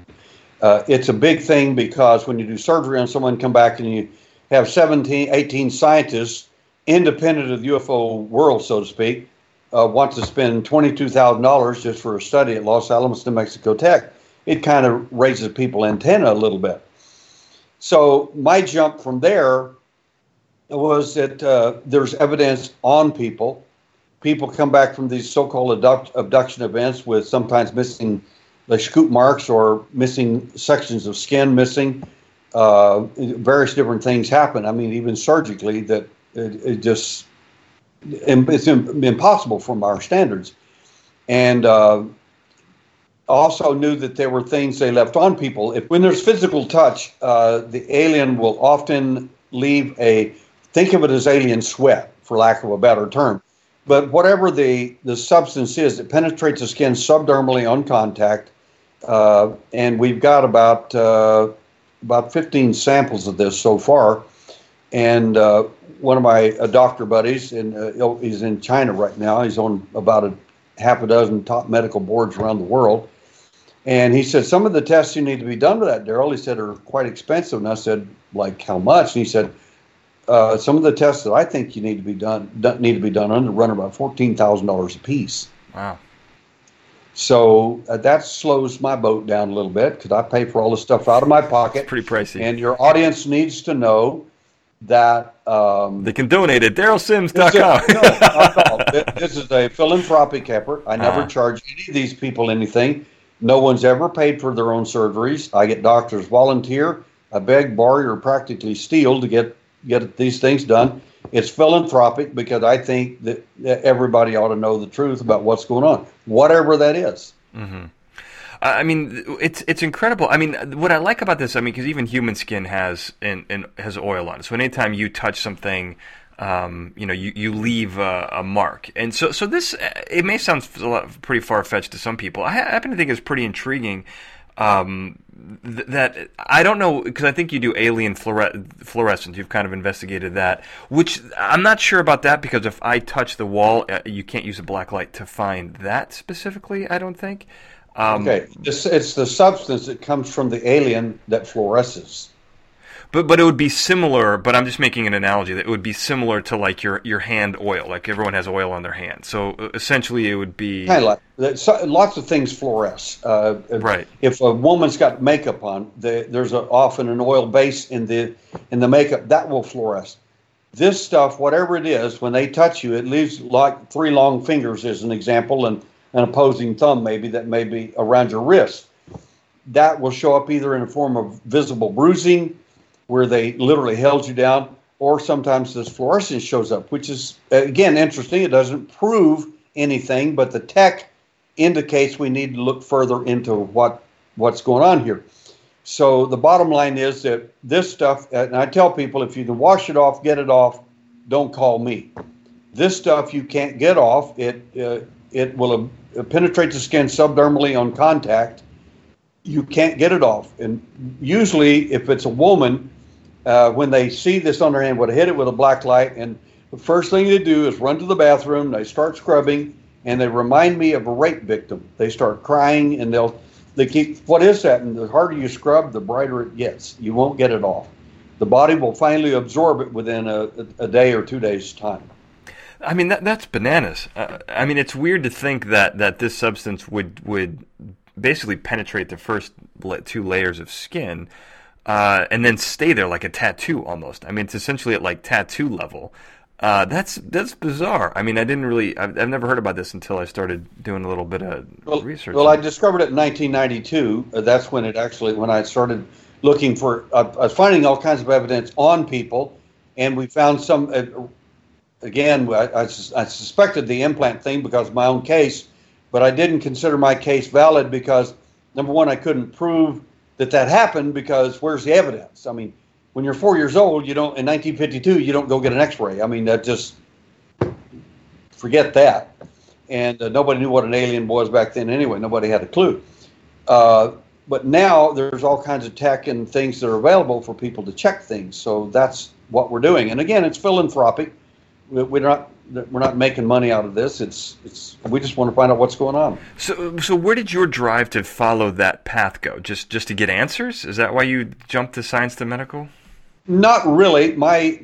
Uh, it's a big thing because when you do surgery on someone, come back and you have 17, 18 scientists, independent of the UFO world, so to speak, uh, want to spend $22,000 just for a study at Los Alamos, New Mexico Tech. It kind of raises people antenna a little bit. So my jump from there was that uh, there's evidence on people. People come back from these so-called abduct- abduction events with sometimes missing like scoop marks or missing sections of skin missing. Uh, various different things happen. I mean, even surgically, that it, it just it's impossible from our standards. And uh, also knew that there were things they left on people. If when there's physical touch, uh, the alien will often leave a think of it as alien sweat, for lack of a better term. But whatever the, the substance is, it penetrates the skin subdermally on contact. Uh, and we've got about uh, about 15 samples of this so far. And uh, one of my uh, doctor buddies, and uh, he's in China right now. He's on about a half a dozen top medical boards around the world. And he said some of the tests you need to be done with that, Derrel. He said are quite expensive. And I said, like how much? And he said, uh, some of the tests that I think you need to be done need to be done under run about fourteen thousand dollars a piece. Wow. So uh, that slows my boat down a little bit because I pay for all the stuff out of my pocket. It's pretty pricey. And your audience needs to know that um, they can donate at derrelsims.com. no, this is a philanthropic effort. I never uh-huh. charge any of these people anything. No one's ever paid for their own surgeries. I get doctors volunteer. I beg, borrow, or practically steal to get get these things done. It's philanthropic because I think that everybody ought to know the truth about what's going on, whatever that is. Mm-hmm. I mean, it's it's incredible. I mean, what I like about this, I mean, because even human skin has and has oil on it. So anytime you touch something, um, you know, you, you leave a, a, mark. And so so this it may sound pretty far fetched to some people. I happen to think it's pretty intriguing. Um, th- that I don't know because I think you do alien fluore- fluorescence. You've kind of investigated that, which I'm not sure about that because if I touch the wall, uh, you can't use a black light to find that specifically. I don't think. Um, okay, it's, it's the substance that comes from the alien that fluoresces. But but it would be similar. But I'm just making an analogy that it would be similar to like your your hand oil. Like everyone has oil on their hand. So uh, essentially, it would be kind of like lots of things fluoresce. Uh, right. If a woman's got makeup on, the, there's a, often an oil base in the in the makeup that will fluoresce. This stuff, whatever it is, when they touch you, it leaves like three long fingers, as an example, and an opposing thumb maybe that may be around your wrist. That will show up either in a form of visible bruising where they literally held you down, or sometimes this fluorescence shows up, which is again interesting. It doesn't prove anything, but the tech indicates we need to look further into what what's going on here. So the bottom line is that this stuff, and I tell people if you can wash it off, get it off, don't call me. This stuff you can't get off. It uh, it will uh, penetrate the skin subdermally on contact. You can't get it off, and usually if it's a woman, uh, when they see this on their hand, would hit it with a black light. And the first thing they do is run to the bathroom. They start scrubbing, and they remind me of a rape victim. They start crying and they'll they keep what is that? And the harder you scrub, the brighter it gets. You won't get it off. The body will finally absorb it within a, a day or two days time. I mean that that's bananas. Uh, I mean it's weird to think that that this substance would would basically penetrate the first two layers of skin. Uh, and then stay there like a tattoo almost. I mean, it's essentially at like tattoo level. Uh, that's that's bizarre. I mean, I didn't really. I've, I've, never heard about this until I started doing a little bit of well, research. Well, I discovered it in 1992. Uh, that's when it actually when I started looking for. Uh, I was finding all kinds of evidence on people, and we found some. Uh, again, I, I, I, suspected the implant thing because of my own case, but I didn't consider my case valid because number one, I couldn't prove that that happened because where's the evidence? I mean when you're four years old, you don't in 1952 you don't go get an X-ray. I mean that just forget that. And uh, nobody knew what an alien was back then anyway. Nobody had a clue. Uh, but now there's all kinds of tech and things that are available for people to check things. So that's what we're doing. And again, it's philanthropic. We're not we're not making money out of this. It's it's we just want to find out what's going on. So so where did your drive to follow that path go? Just just to get answers? Is that why you jumped to science to medical? Not really. My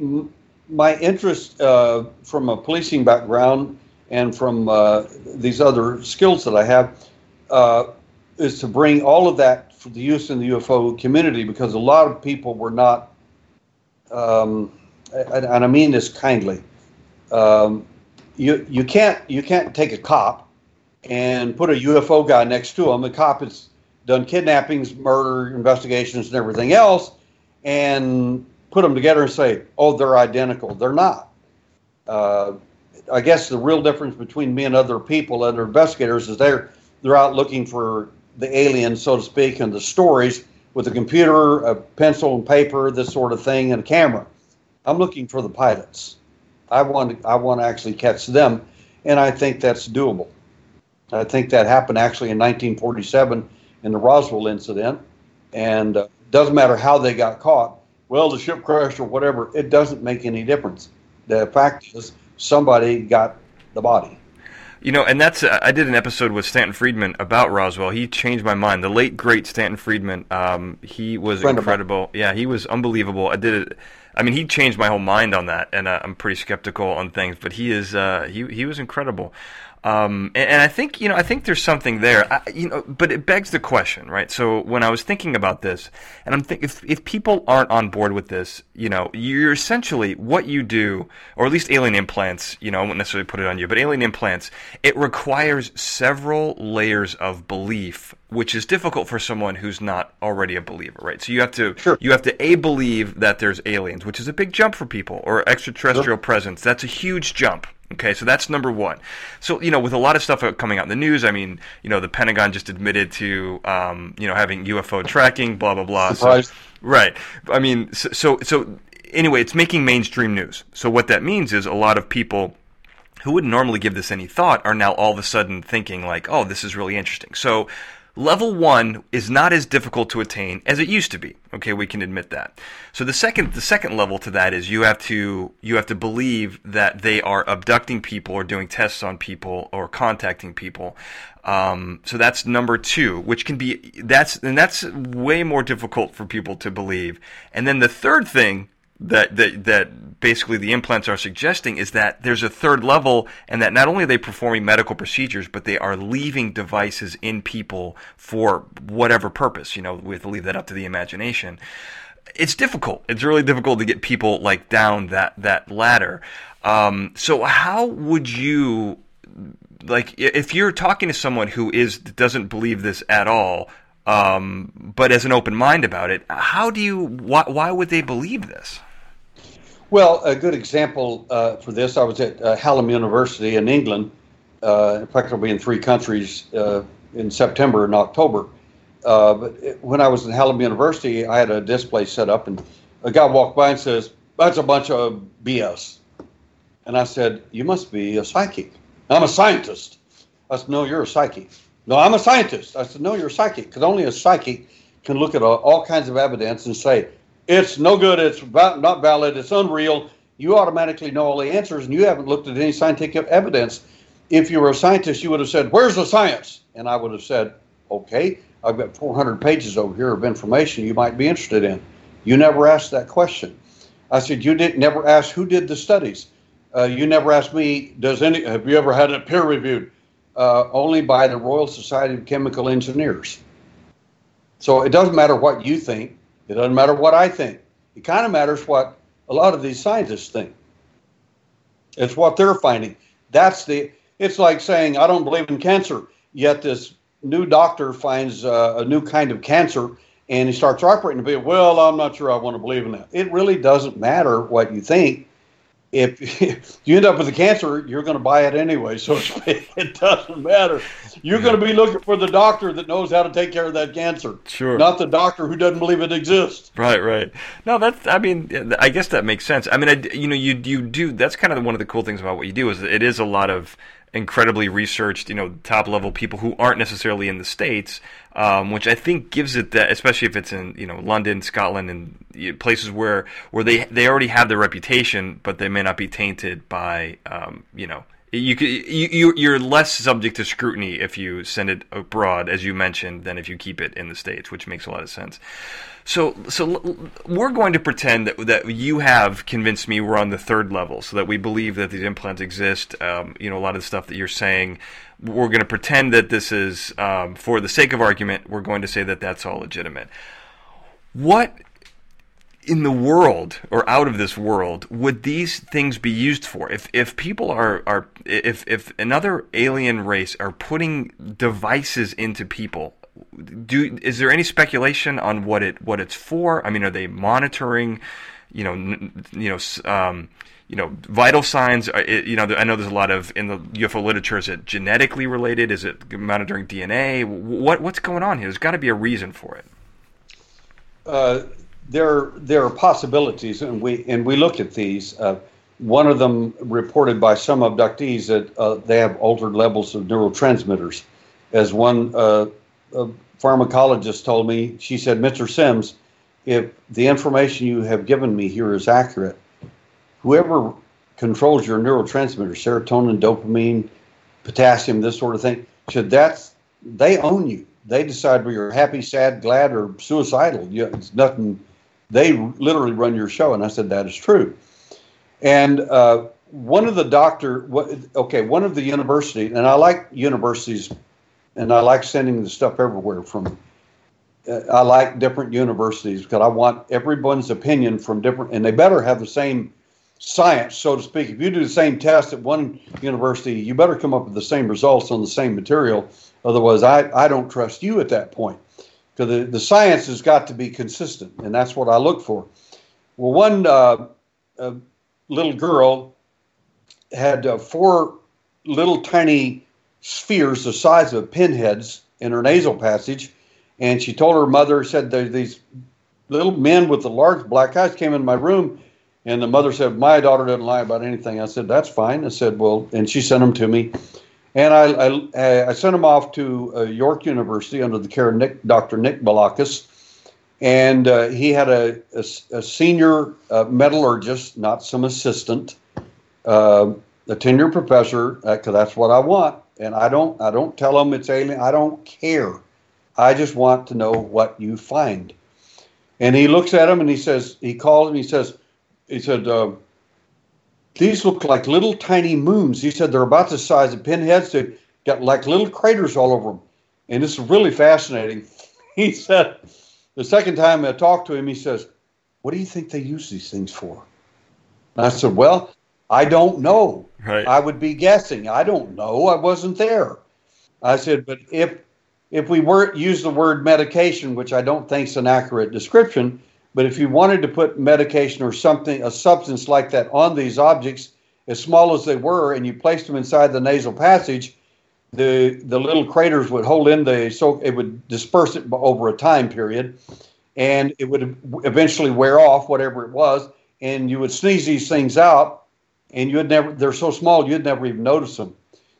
my interest uh, from a policing background and from uh, these other skills that I have uh, is to bring all of that for the use in the UFO community because a lot of people were not, um, and, and, I mean this kindly. Um, you you can't you can't take a cop and put a UFO guy next to him. The cop has done kidnappings, murder investigations, and everything else and put them together and say, oh, they're identical. They're not. Uh, I guess the real difference between me and other people, other investigators, is they're they're out looking for the aliens, so to speak, and the stories with a computer, a pencil and paper, this sort of thing, and a camera. I'm looking for the pilots. I want to, I want to actually catch them, and I think that's doable. I think that happened actually in 1947 in the Roswell incident, and uh, doesn't matter how they got caught. Well, the ship crashed or whatever. It doesn't make any difference. The fact is, somebody got the body. You know, and that's uh, I did an episode with Stanton Friedman about Roswell. He changed my mind. The late great Stanton Friedman, um, he was Friend incredible. Yeah, he was unbelievable. I did it. I mean, he changed my whole mind on that, and uh, I'm pretty skeptical on things. But he is uh, he he was incredible. Um, and, and, I think you know, I think there's something there. I, you know, but it begs the question, right? So when I was thinking about this, and I'm thinking, if if people aren't on board with this, you know, you're essentially what you do, or at least alien implants. You know, I won't necessarily put it on you, but alien implants, it requires several layers of belief, which is difficult for someone who's not already a believer, right? So you have to sure. you have to a believe that there's aliens, which is a big jump for people, or extraterrestrial sure. presence. That's a huge jump Okay, so that's number one. So you know, with a lot of stuff coming out in the news, I mean, you know, the Pentagon just admitted to, um, you know, having UFO tracking, blah blah blah. So, right. I mean, so, so so anyway, it's making mainstream news. So what that means is a lot of people who wouldn't normally give this any thought are now all of a sudden thinking like, oh, this is really interesting. So Level one is not as difficult to attain as it used to be. Okay, we can admit that. So the second, the second level to that is you have to you have to believe that they are abducting people or doing tests on people or contacting people. Um, so that's number two, which can be that's and that's way more difficult for people to believe. And then the third thing that, that that basically the implants are suggesting is that there's a third level and that not only are they performing medical procedures but they are leaving devices in people for whatever purpose you know we have to leave that up to the imagination. It's difficult. It's really difficult to get people like down that that ladder. Um, so how would you like if you're talking to someone who is doesn't believe this at all um, but as an open mind about it how do you why, why would they believe this well, a good example uh, for this, I was at uh, Hallam University in England. Uh, in fact, I'll be in three countries uh, in September and October. Uh, but it, when I was at Hallam University, I had a display set up, and a guy walked by and says, "That's a bunch of BS." And I said, "You must be a psychic." I'm a scientist. I said, "No, you're a psychic." No, I'm a scientist. I said, "No, you're a psychic," because only a psychic can look at all kinds of evidence and say, it's no good, it's not valid, it's unreal, you automatically know all the answers and you haven't looked at any scientific evidence. if you were a scientist, you would have said, "Where's the science?" And I would have said, "Okay, I've got 400 pages over here of information you might be interested in." You never asked that question. I said, "You didn't never ask who did the studies. Uh, you never asked me, does any have you ever had it peer reviewed?" Uh, only by the Royal Society of Chemical Engineers. So it doesn't matter what you think. It doesn't matter what I think. It kind of matters what a lot of these scientists think. It's what they're finding. That's the. It's like saying I don't believe in cancer, yet this new doctor finds uh, a new kind of cancer and he starts operating to be well i'm not sure i want to believe in that it really doesn't matter what you think if, if you end up with a cancer, you're going to buy it anyway. So it doesn't matter. You're going to be looking for the doctor that knows how to take care of that cancer. Sure. Not the doctor who doesn't believe it exists. Right, right. No, that's. I mean, I guess that makes sense. I mean, I, you know, you you do. That's kind of one of the cool things about what you do is it is a lot of incredibly researched, you know, top level people who aren't necessarily in the states, um, which I think gives it that, especially if it's in you know London, Scotland, and places where where they they already have their reputation, but they may not be tainted by um, you know. You, you you're less subject to scrutiny if you send it abroad, as you mentioned, than if you keep it in the states, which makes a lot of sense. So, so we're going to pretend that, that you have convinced me we're on the third level, so that we believe that these implants exist. Um, you know, a lot of the stuff that you're saying, we're going to pretend that this is, um, for the sake of argument, we're going to say that that's all legitimate. What in the world or out of this world would these things be used for? If if people are are if if another alien race are putting devices into people do is there any speculation on what it what it's for? I mean, are they monitoring, you know, you know, um, you know, vital signs? It, you know, I know there's a lot of in the UFO literature. Is it genetically related? Is it monitoring DNA? What what's going on here? There's got to be a reason for it. Uh, there there are possibilities, and we and we looked at these. Uh, one of them reported by some abductees that uh, they have altered levels of neurotransmitters. As one uh, pharmacologist told me, she said, Mr. Sims, if the information you have given me here is accurate, whoever controls your neurotransmitters, serotonin, dopamine, potassium, this sort of thing, should that's they own you. They decide whether you're happy, sad, glad, or suicidal. You, it's nothing. They literally run your show, and I said that is true. And uh, one of the doctor, okay, one of the universities, and I like universities and I like sending the stuff everywhere from. I like different universities because I want everyone's opinion from different, and they better have the same science, so to speak. If you do the same test at one university, you better come up with the same results on the same material. Otherwise, I, I don't trust you at that point. Because the, the science has got to be consistent, and that's what I look for. Well, one uh, uh, little girl had uh, four little tiny spheres the size of pinheads in her nasal passage. And she told her mother, said, these little men with the large black eyes came in my room. And the mother said, My daughter doesn't lie about anything. I said, That's fine. I said, Well, and she sent them to me. And I, I, I sent them off to uh, York University under the care of Nick, Dr. Nick Balakis. And uh, he had a, a, a senior uh, metallurgist, not some assistant, uh, a tenured professor, because uh, that's what I want and I don't I don't tell them it's alien. I don't care. I just want to know what you find. And he looks at him and he says he calls him. He says he said uh, these look like little tiny moons. He said they're about the size of pinheads. They got like little craters all over them, and this is really fascinating. He said the second time I talked to him, he says, "What do you think they use these things for?" And I said, "Well, I don't know. Right. I would be guessing. I don't know. I wasn't there. I said, but if if we were use the word medication, which I don't think is an accurate description, but if you wanted to put medication or something, a substance like that on these objects, as small as they were, and you placed them inside the nasal passage, the the little craters would hold in the so it would disperse it over a time period, and it would eventually wear off whatever it was, and you would sneeze these things out, and you'd never they're so small you'd never even notice them.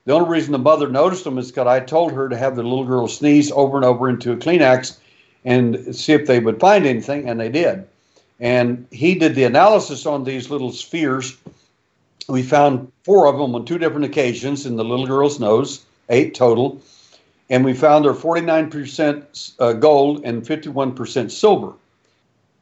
The only reason the mother noticed them is because I told her to have the little girl sneeze over and over into a Kleenex and see if they would find anything, and they did. And he did the analysis on these little spheres, We found four of them on two different occasions in the little girl's nose, eight total, and we found they're 49% uh, gold and 51% silver.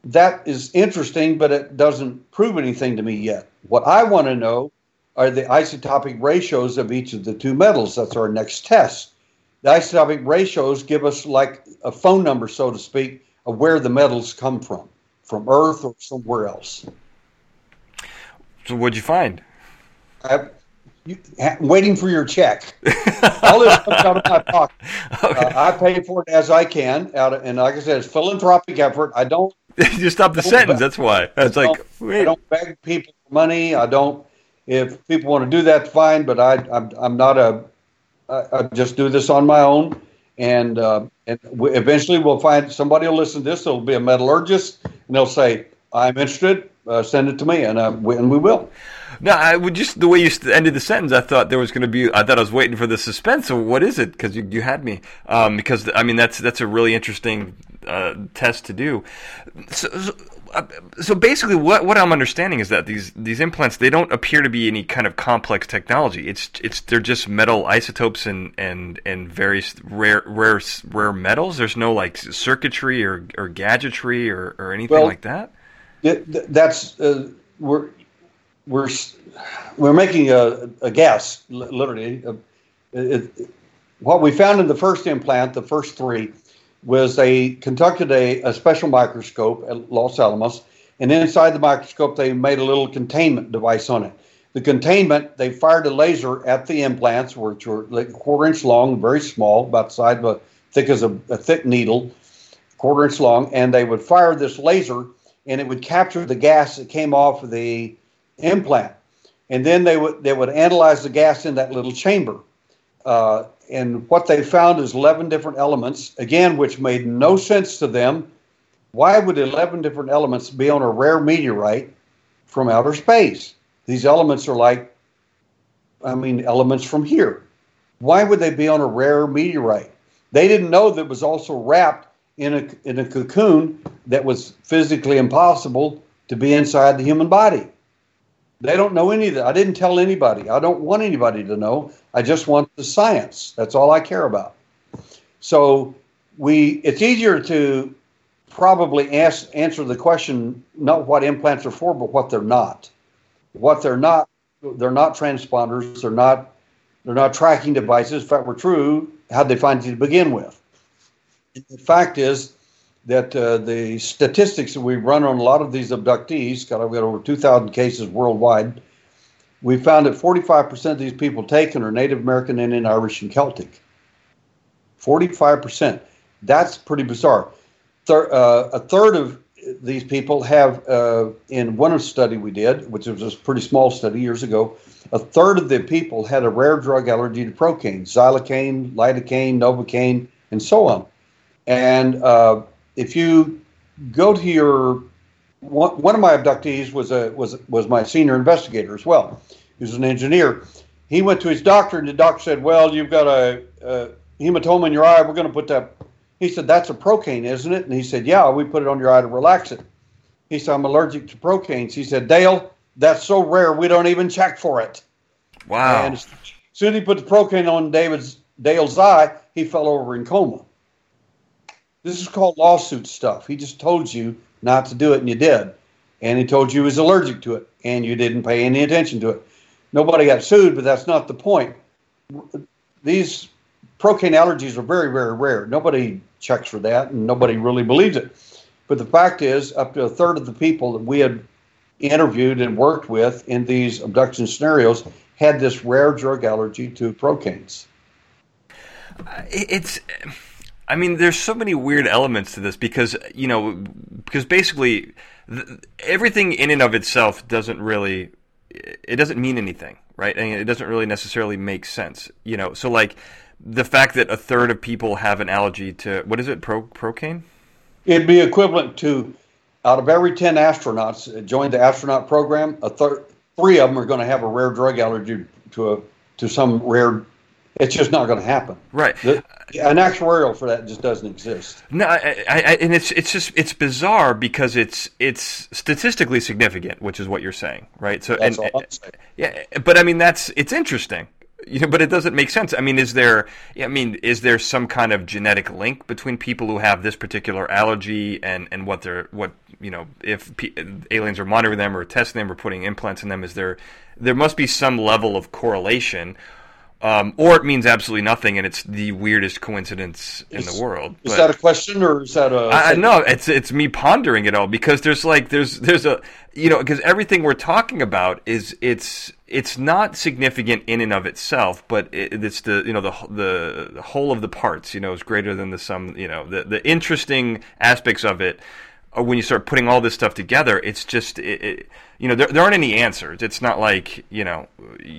That is interesting, but it doesn't prove anything to me yet. What I want to know are the isotopic ratios of each of the two metals. That's our next test. The isotopic ratios give us like a phone number, so to speak, of where the metals come from, from Earth or somewhere else. So what'd you find? I, you, ha, waiting for your check. All this comes out of my pocket. Okay. Uh, I pay for it as I can, out of, and like I said, it's philanthropic effort. I don't. you stop the sentence. Beg, that's why. It's like wait. I don't beg people for money. I don't. If people want to do that, fine. But I, I'm, I'm not a. I, I just do this on my own, and uh, and we, eventually we'll find somebody will listen to this. There'll be a metallurgist, and they'll say, "I'm interested. Uh, send it to me," and uh, we, and we will. No, I would just the way you ended the sentence. I thought there was going to be. I thought I was waiting for the suspense. So what is it? Because you, you had me. Um, because I mean that's that's a really interesting uh, test to do. So, so, so, basically, what what I'm understanding is that these these implants they don't appear to be any kind of complex technology. It's it's they're just metal isotopes and and and various rare rare rare metals. There's no like circuitry or or gadgetry or or anything well, like that. that's uh, we're we're we're making a, a guess, literally. Uh, it, it, what we found in the first implant, the first three, was they conducted a, a special microscope at Los Alamos, and inside the microscope they made a little containment device on it. The containment, they fired a laser at the implants, which were like a quarter inch long, very small, about the size of a thick as a, a thick needle, quarter inch long, and they would fire this laser, and it would capture the gas that came off of the implant, and then they would they would analyze the gas in that little chamber. Uh, and what they found is 11 different elements, again, which made no sense to them. Why would 11 different elements be on a rare meteorite from outer space? These elements are like, I mean, elements from here. Why would they be on a rare meteorite? They didn't know that was also wrapped in a, in a cocoon that was physically impossible to be inside the human body. They don't know any of that. I didn't tell anybody. I don't want anybody to know. I just want the science. That's all I care about. So we it's easier to probably ask, answer the question not what implants are for, but what they're not. What they're not, they're not transponders. They're not they're not tracking devices. If that were true, how'd they find you to begin with? the fact is, that uh, the statistics that we run on a lot of these abductees, got, we've got over 2,000 cases worldwide, we found that 45% of these people taken are Native American, Indian, Irish, and Celtic. 45%. That's pretty bizarre. Thir- uh, a third of these people have, uh, in one study we did, which was a pretty small study years ago, a third of the people had a rare drug allergy to procaine, xylocaine, lidocaine, novocaine, and so on. And uh, if you go to your one, one of my abductees was a was was my senior investigator as well. He was an engineer. He went to his doctor, and the doctor said, "Well, you've got a, a hematoma in your eye. We're going to put that." He said, "That's a procaine, isn't it?" And he said, "Yeah, we put it on your eye to relax it." He said, "I'm allergic to procaines." He said, "Dale, that's so rare we don't even check for it." Wow! And as soon as he put the procaine on David's Dale's eye, he fell over in coma. This is called lawsuit stuff. He just told you not to do it and you did. And he told you he was allergic to it and you didn't pay any attention to it. Nobody got sued, but that's not the point. These procaine allergies are very, very rare. Nobody checks for that and nobody really believes it. But the fact is, up to a third of the people that we had interviewed and worked with in these abduction scenarios had this rare drug allergy to procaines. Uh, it's I mean, there's so many weird elements to this because you know, because basically th- everything in and of itself doesn't really, it doesn't mean anything, right? And it doesn't really necessarily make sense, you know. So like the fact that a third of people have an allergy to what is it, pro procaine? It'd be equivalent to out of every ten astronauts that joined the astronaut program, a third, three of them are going to have a rare drug allergy to a to some rare It's just not going to happen. Right. The, an actuarial for that just doesn't exist. No, I, I, and it's it's just it's bizarre because it's it's statistically significant, which is what you're saying, right? So That's and, all saying. yeah, but I mean that's it's interesting. You know, but it doesn't make sense. I mean, is there? I mean, is there some kind of genetic link between people who have this particular allergy and and what they're what you know if p- aliens are monitoring them or testing them or putting implants in them? Is there there must be some level of correlation, um, or it means absolutely nothing and it's the weirdest coincidence in Is- the world. Is But- that a question or is that a? I, know it's it's me pondering it all because there's like there's there's a you know because everything we're talking about is it's it's not significant in and of itself, but it, it's the you know the the the whole of the parts you know is greater than the sum you know the the interesting aspects of it. When you start putting all this stuff together, it's just it, it, you know there, there aren't any answers. It's not like you know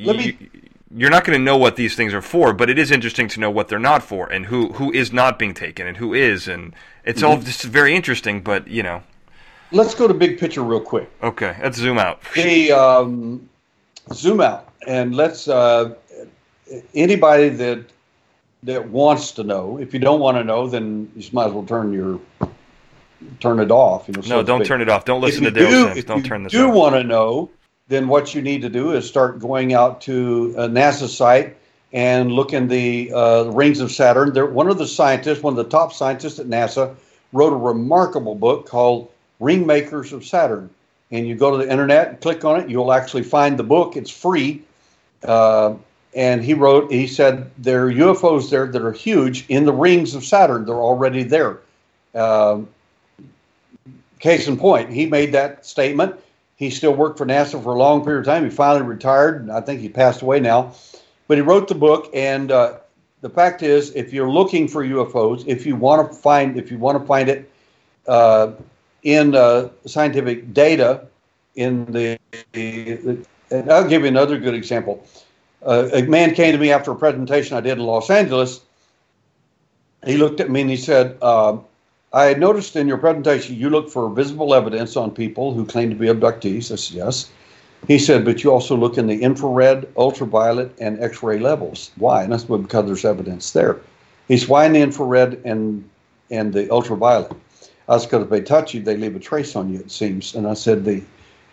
Let you, me- you're not going to know what these things are for, but it is interesting to know what they're not for and who who is not being taken and who is, and it's all just very interesting. But you know, Let's go to big picture real quick. okay, let's zoom out. Hey, um, zoom out and let's. Uh, anybody that that wants to know, if you don't want to know, then you just might as well turn your turn it off. You know, so No, don't turn it off. Don't listen to if you Dale do, Sims. Don't turn this do off. want to know, then what you need to do is start going out to a NASA site and look in the uh, rings of Saturn. There, one of the scientists, one of the top scientists at NASA, wrote a remarkable book called Ring Makers of Saturn. And you go to the internet and click on it, you'll actually find the book. It's free. Uh, and he wrote, he said, there are UFOs there that are huge in the rings of Saturn. They're already there. Um, case in point, he made that statement. He still worked for NASA for a long period of time. He finally retired. I think he passed away now. But he wrote the book, and uh, the fact is, if you're looking for UFOs, if you want to find, if you want to find it uh, in uh, scientific data, in the, the, and I'll give you another good example. Uh, a man came to me after a presentation I did in Los Angeles. He looked at me and he said, uh, I noticed in your presentation you look for visible evidence on people who claim to be abductees. I said, yes. He said, but you also look in the infrared, ultraviolet, and X ray levels. Why? And that's because there's evidence there. He said, why in the infrared and, and the ultraviolet? I said, because if they touch you, they leave a trace on you, it seems. And I said, the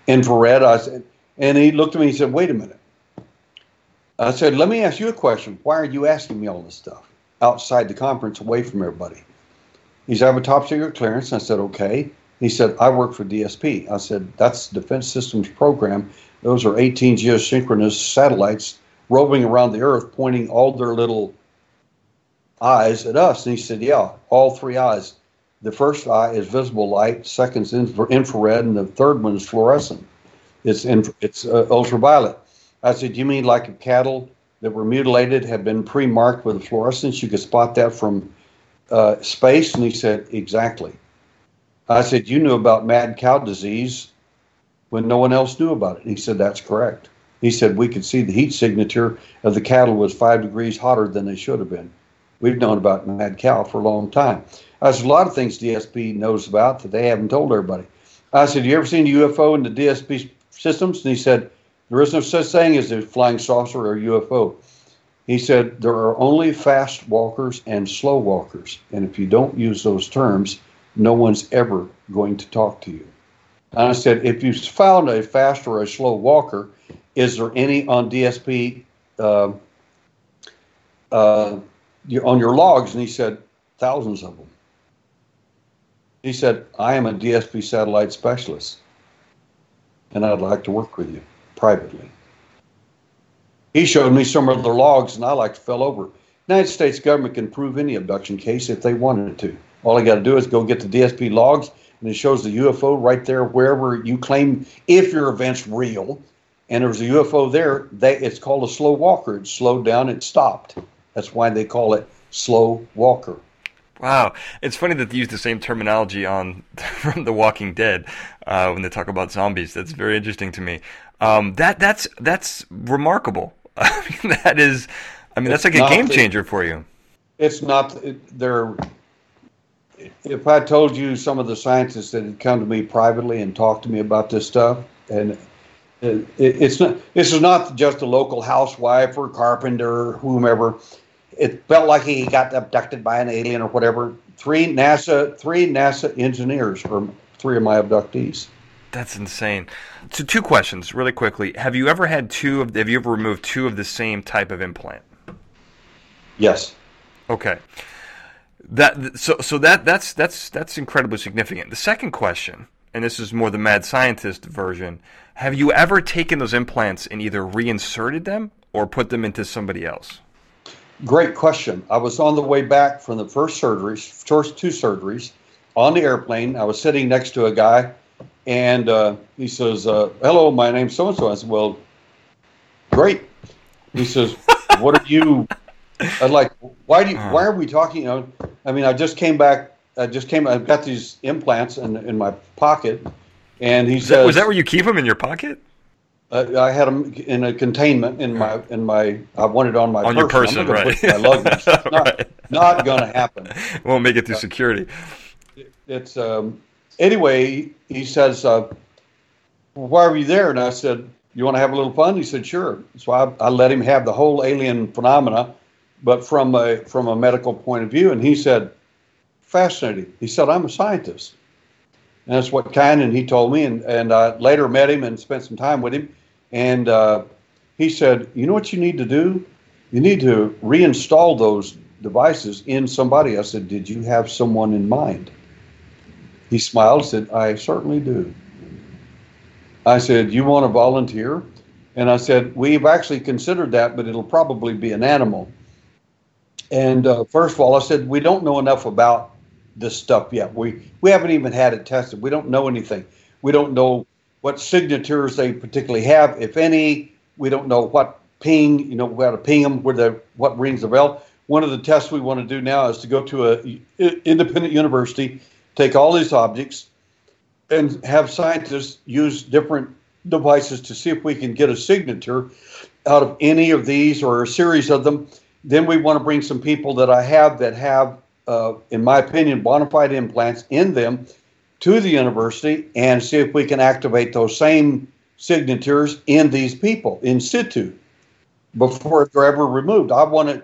infrared, I said, and he looked at me and he said, wait a minute. I said, let me ask you a question. Why are you asking me all this stuff outside the conference, away from everybody? He said, have a top secret clearance. And I said, okay. He said, I work for DSP. I said, that's Defense Systems Program. Those are 18 geosynchronous satellites roving around the Earth, pointing all their little eyes at us. And he said, yeah, all three eyes. The first eye is visible light, second is infra- infrared, and the third one is fluorescent. It's, inf- it's uh, ultraviolet. I said, you mean like a cattle that were mutilated have been pre-marked with fluorescence? You could spot that from uh, space? And he said, exactly. I said, you knew about mad cow disease when no one else knew about it. And he said, that's correct. He said, we could see the heat signature of the cattle was five degrees hotter than they should have been. We've known about mad cow for a long time. I said, a lot of things DSP knows about that they haven't told everybody. I said, you ever seen a UFO in the DSP systems? And he said, there is no such thing as a flying saucer or UFO. He said, there are only fast walkers and slow walkers. And if you don't use those terms, no one's ever going to talk to you. And I said, if you found a fast or a slow walker, is there any on DSP uh, uh, on your logs? And he said, thousands of them. He said, I am a DSP satellite specialist, and I'd like to work with you privately. He showed me some of their logs, and I like fell over. United States government can prove any abduction case if they wanted to. All I got to do is go get the DSP logs, and it shows the UFO right there wherever you claim if your event's real, and there's a UFO there. They, it's called a slow walker. It slowed down. It stopped. That's why they call it slow walker. Wow, it's funny that they use the same terminology on from The Walking Dead uh, when they talk about zombies. That's very interesting to me. Um, that that's that's remarkable. I mean, that is, I mean, that's like a game the- changer for you. It's not. It, they're. If I told you some of the scientists that had come to me privately and talked to me about this stuff, and it, it's not. This is not just a local housewife or carpenter or whomever. It felt like he got abducted by an alien or whatever. Three NASA, three NASA engineers were three of my abductees. That's insane. So, two questions, really quickly. Have you ever had two of? Have you ever removed two of the same type of implant? Yes. Okay. That so so that that's that's that's incredibly significant. The second question, and this is more the mad scientist version. Have you ever taken those implants and either reinserted them or put them into somebody else? Great question. I was on the way back from the first surgeries, first two surgeries, on the airplane. I was sitting next to a guy and uh, he says, uh, "Hello, my name's so and so." I said, "Well, great." He says, "What are you?" I'm like, "Why do? You, why are we talking?" You know, I mean, I just came back. I just came. I've got these implants in in my pocket, and he Was says, that, was that where you keep them in your pocket? uh, I had them in a containment in my in my. I wanted on my On your person. I'm person, not gonna right. it my luggage. Not, Right. not going to happen. Won't make it through security. it's um, anyway. He says, uh, well, "Why are you there?" And I said, "You want to have a little fun?" He said, "Sure." So I, I let him have the whole alien phenomena, but from a from a medical point of view. And he said, "Fascinating." He said, "I'm a scientist." And that's what kind. And he told me, and and I later met him and spent some time with him. And uh, he said, "You know what you need to do? You need to reinstall those devices in somebody." I said, "Did you have someone in mind?" He smiled and said, I certainly do. I said, You want to volunteer? And I said, We've actually considered that, but it'll probably be an animal. And uh, first of all, I said, We don't know enough about this stuff yet. We, we haven't even had it tested. We don't know anything. We don't know what signatures they particularly have, if any. We don't know what ping, you know, how to ping them, where the, what rings the bell. One of the tests we want to do now is to go to a independent university take all these objects and have scientists use different devices to see if we can get a signature out of any of these or a series of them. Then we want to bring some people that I have that have, uh, in my opinion, bona fide implants in them to the university and see if we can activate those same signatures in these people in situ before they're ever removed. I want to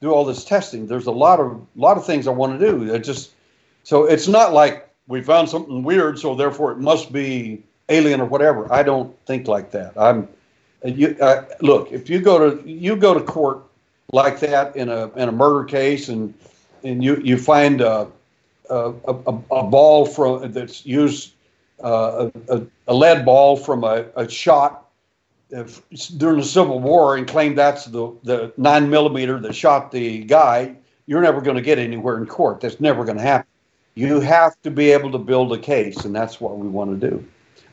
do all this testing. There's a lot of lot of things I want to do. It just so it's not like we found something weird, so therefore it must be alien or whatever. I don't think like that. I'm you uh, look if you go to you go to court like that in a in a murder case and and you you find a a, a, a ball from that's used uh, a, a lead ball from a, a shot if, during the Civil War and claim that's the the nine millimeter that shot the guy. You're never going to get anywhere in court. That's never going to happen. You have to be able to build a case, and that's what we want to do.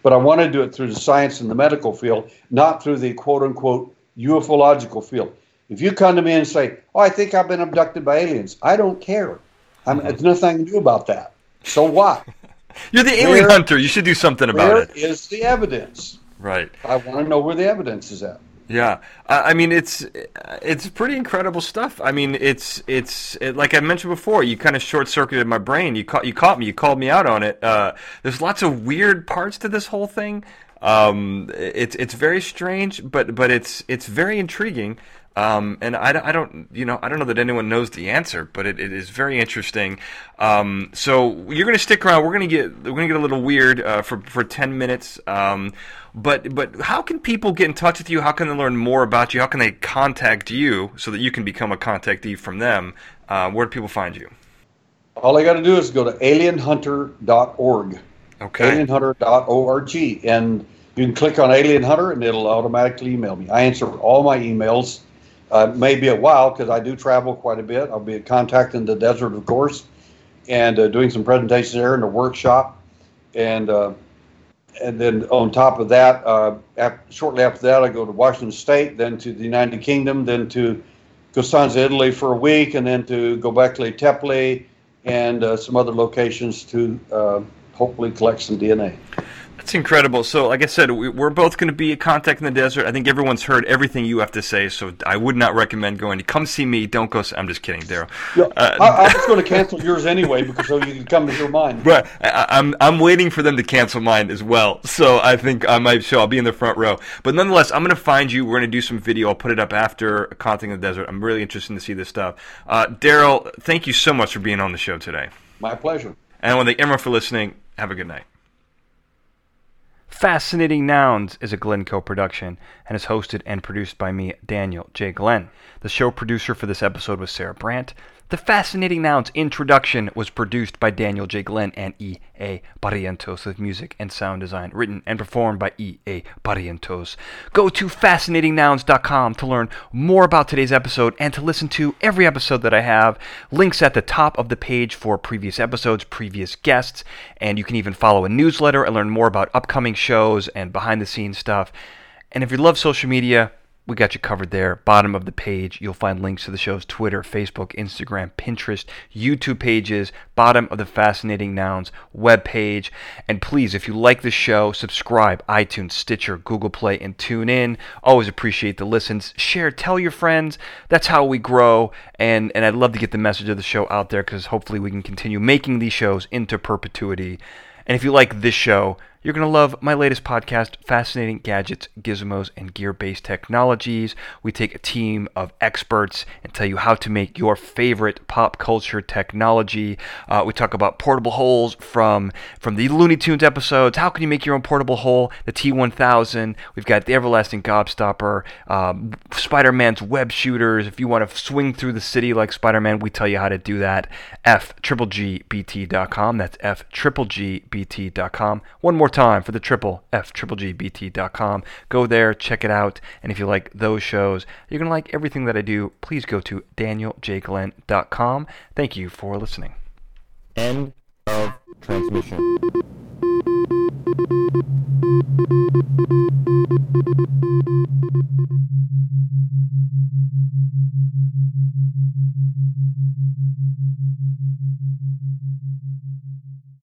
But I want to do it through the science and the medical field, not through the quote unquote ufological field. If you come to me and say, "Oh, I think I've been abducted by aliens," I don't care. I mean, there's nothing I can do about that. So what? You're the alien Where- hunter. You should do something about Where it. is the evidence? Right. I want to know where the evidence is at. Yeah, I mean it's it's pretty incredible stuff. I mean it's it's it, like I mentioned before. You kind of short circuited my brain. You caught you caught me. You called me out on it. Uh, there's lots of weird parts to this whole thing. Um, it's it's very strange, but but it's it's very intriguing. Um, and I, I don't you know I don't know that anyone knows the answer, but it, it is very interesting. Um, so you're gonna stick around. We're gonna get we're gonna get a little weird uh, for for ten minutes. Um, but but how can people get in touch with you? How can they learn more about you? How can they contact you so that you can become a contactee from them? Uh, where do people find you? All I got to do is go to alienhunter.org. Okay. alienhunter.org and you can click on alien hunter and it'll automatically email me i answer all my emails uh, maybe a while because i do travel quite a bit. I'll be at contact in the desert of course and uh, doing some presentations there in a workshop. And uh, and then on top of that uh, shortly after that i go to washington state then to the united kingdom then to costanza italy for a week and then to gobekli tepe and uh, some other locations to uh, hopefully collect some dna That's incredible. So, like I said, we, we're both going to be a contact in the desert. I think everyone's heard everything you have to say, so I would not recommend going to come see me. Don't go. See, I'm just kidding, Derrel. Yeah, uh, I, I, was going to cancel yours anyway because so you can come to your mine. Right. I, I'm I'm waiting for them to cancel mine as well. So I think I might show. I'll be in the front row. But nonetheless, I'm going to find you. We're going to do some video. I'll put it up after contact in the desert. I'm really interested to see this stuff. Uh, Derrel, thank you so much for being on the show today. My pleasure. And I want to thank everyone for listening. Have a good night. Fascinating Nouns is a Glencoe production and is hosted and produced by me, Daniel J. Glenn. The show producer for this episode was Sarah Brandt. The Fascinating Nouns introduction was produced by Daniel J. Glenn and E.A. Barrientos with music and sound design written and performed by E.A. Barrientos. Go to fascinatingnouns.com to learn more about today's episode and to listen to every episode that I have. Links at the top of the page for previous episodes, previous guests, and you can even follow a newsletter and learn more about upcoming shows and behind the scenes stuff. And if you love social media, we got you covered there. Bottom of the page, you'll find links to the show's Twitter, Facebook, Instagram, Pinterest, YouTube pages, bottom of the Fascinating Nouns web page. And please, if you like the show, subscribe, iTunes, Stitcher, Google Play, and tune in. Always appreciate the listens. Share, tell your friends. That's how we grow. And, and I'd love to get the message of the show out there because hopefully we can continue making these shows into perpetuity. And if you like this show, you're going to love my latest podcast, Fascinating Gadgets, Gizmos, and Gear Based Technologies. We take a team of experts and tell you how to make your favorite pop culture technology. Uh, we talk about portable holes from, from the Looney Tunes episodes. How can you make your own portable hole? The T1000. We've got the Everlasting Gobstopper, um, Spider Man's web shooters. If you want to swing through the city like Spider Man, we tell you how to do that. F triple G BT.com. That's F triple G BT.com. One more time for the triple F triple. Go there, check it out, and if you like those shows, you're gonna like everything that I do. Please go to DanielJGlenn.com. Thank you for listening. End of transmission.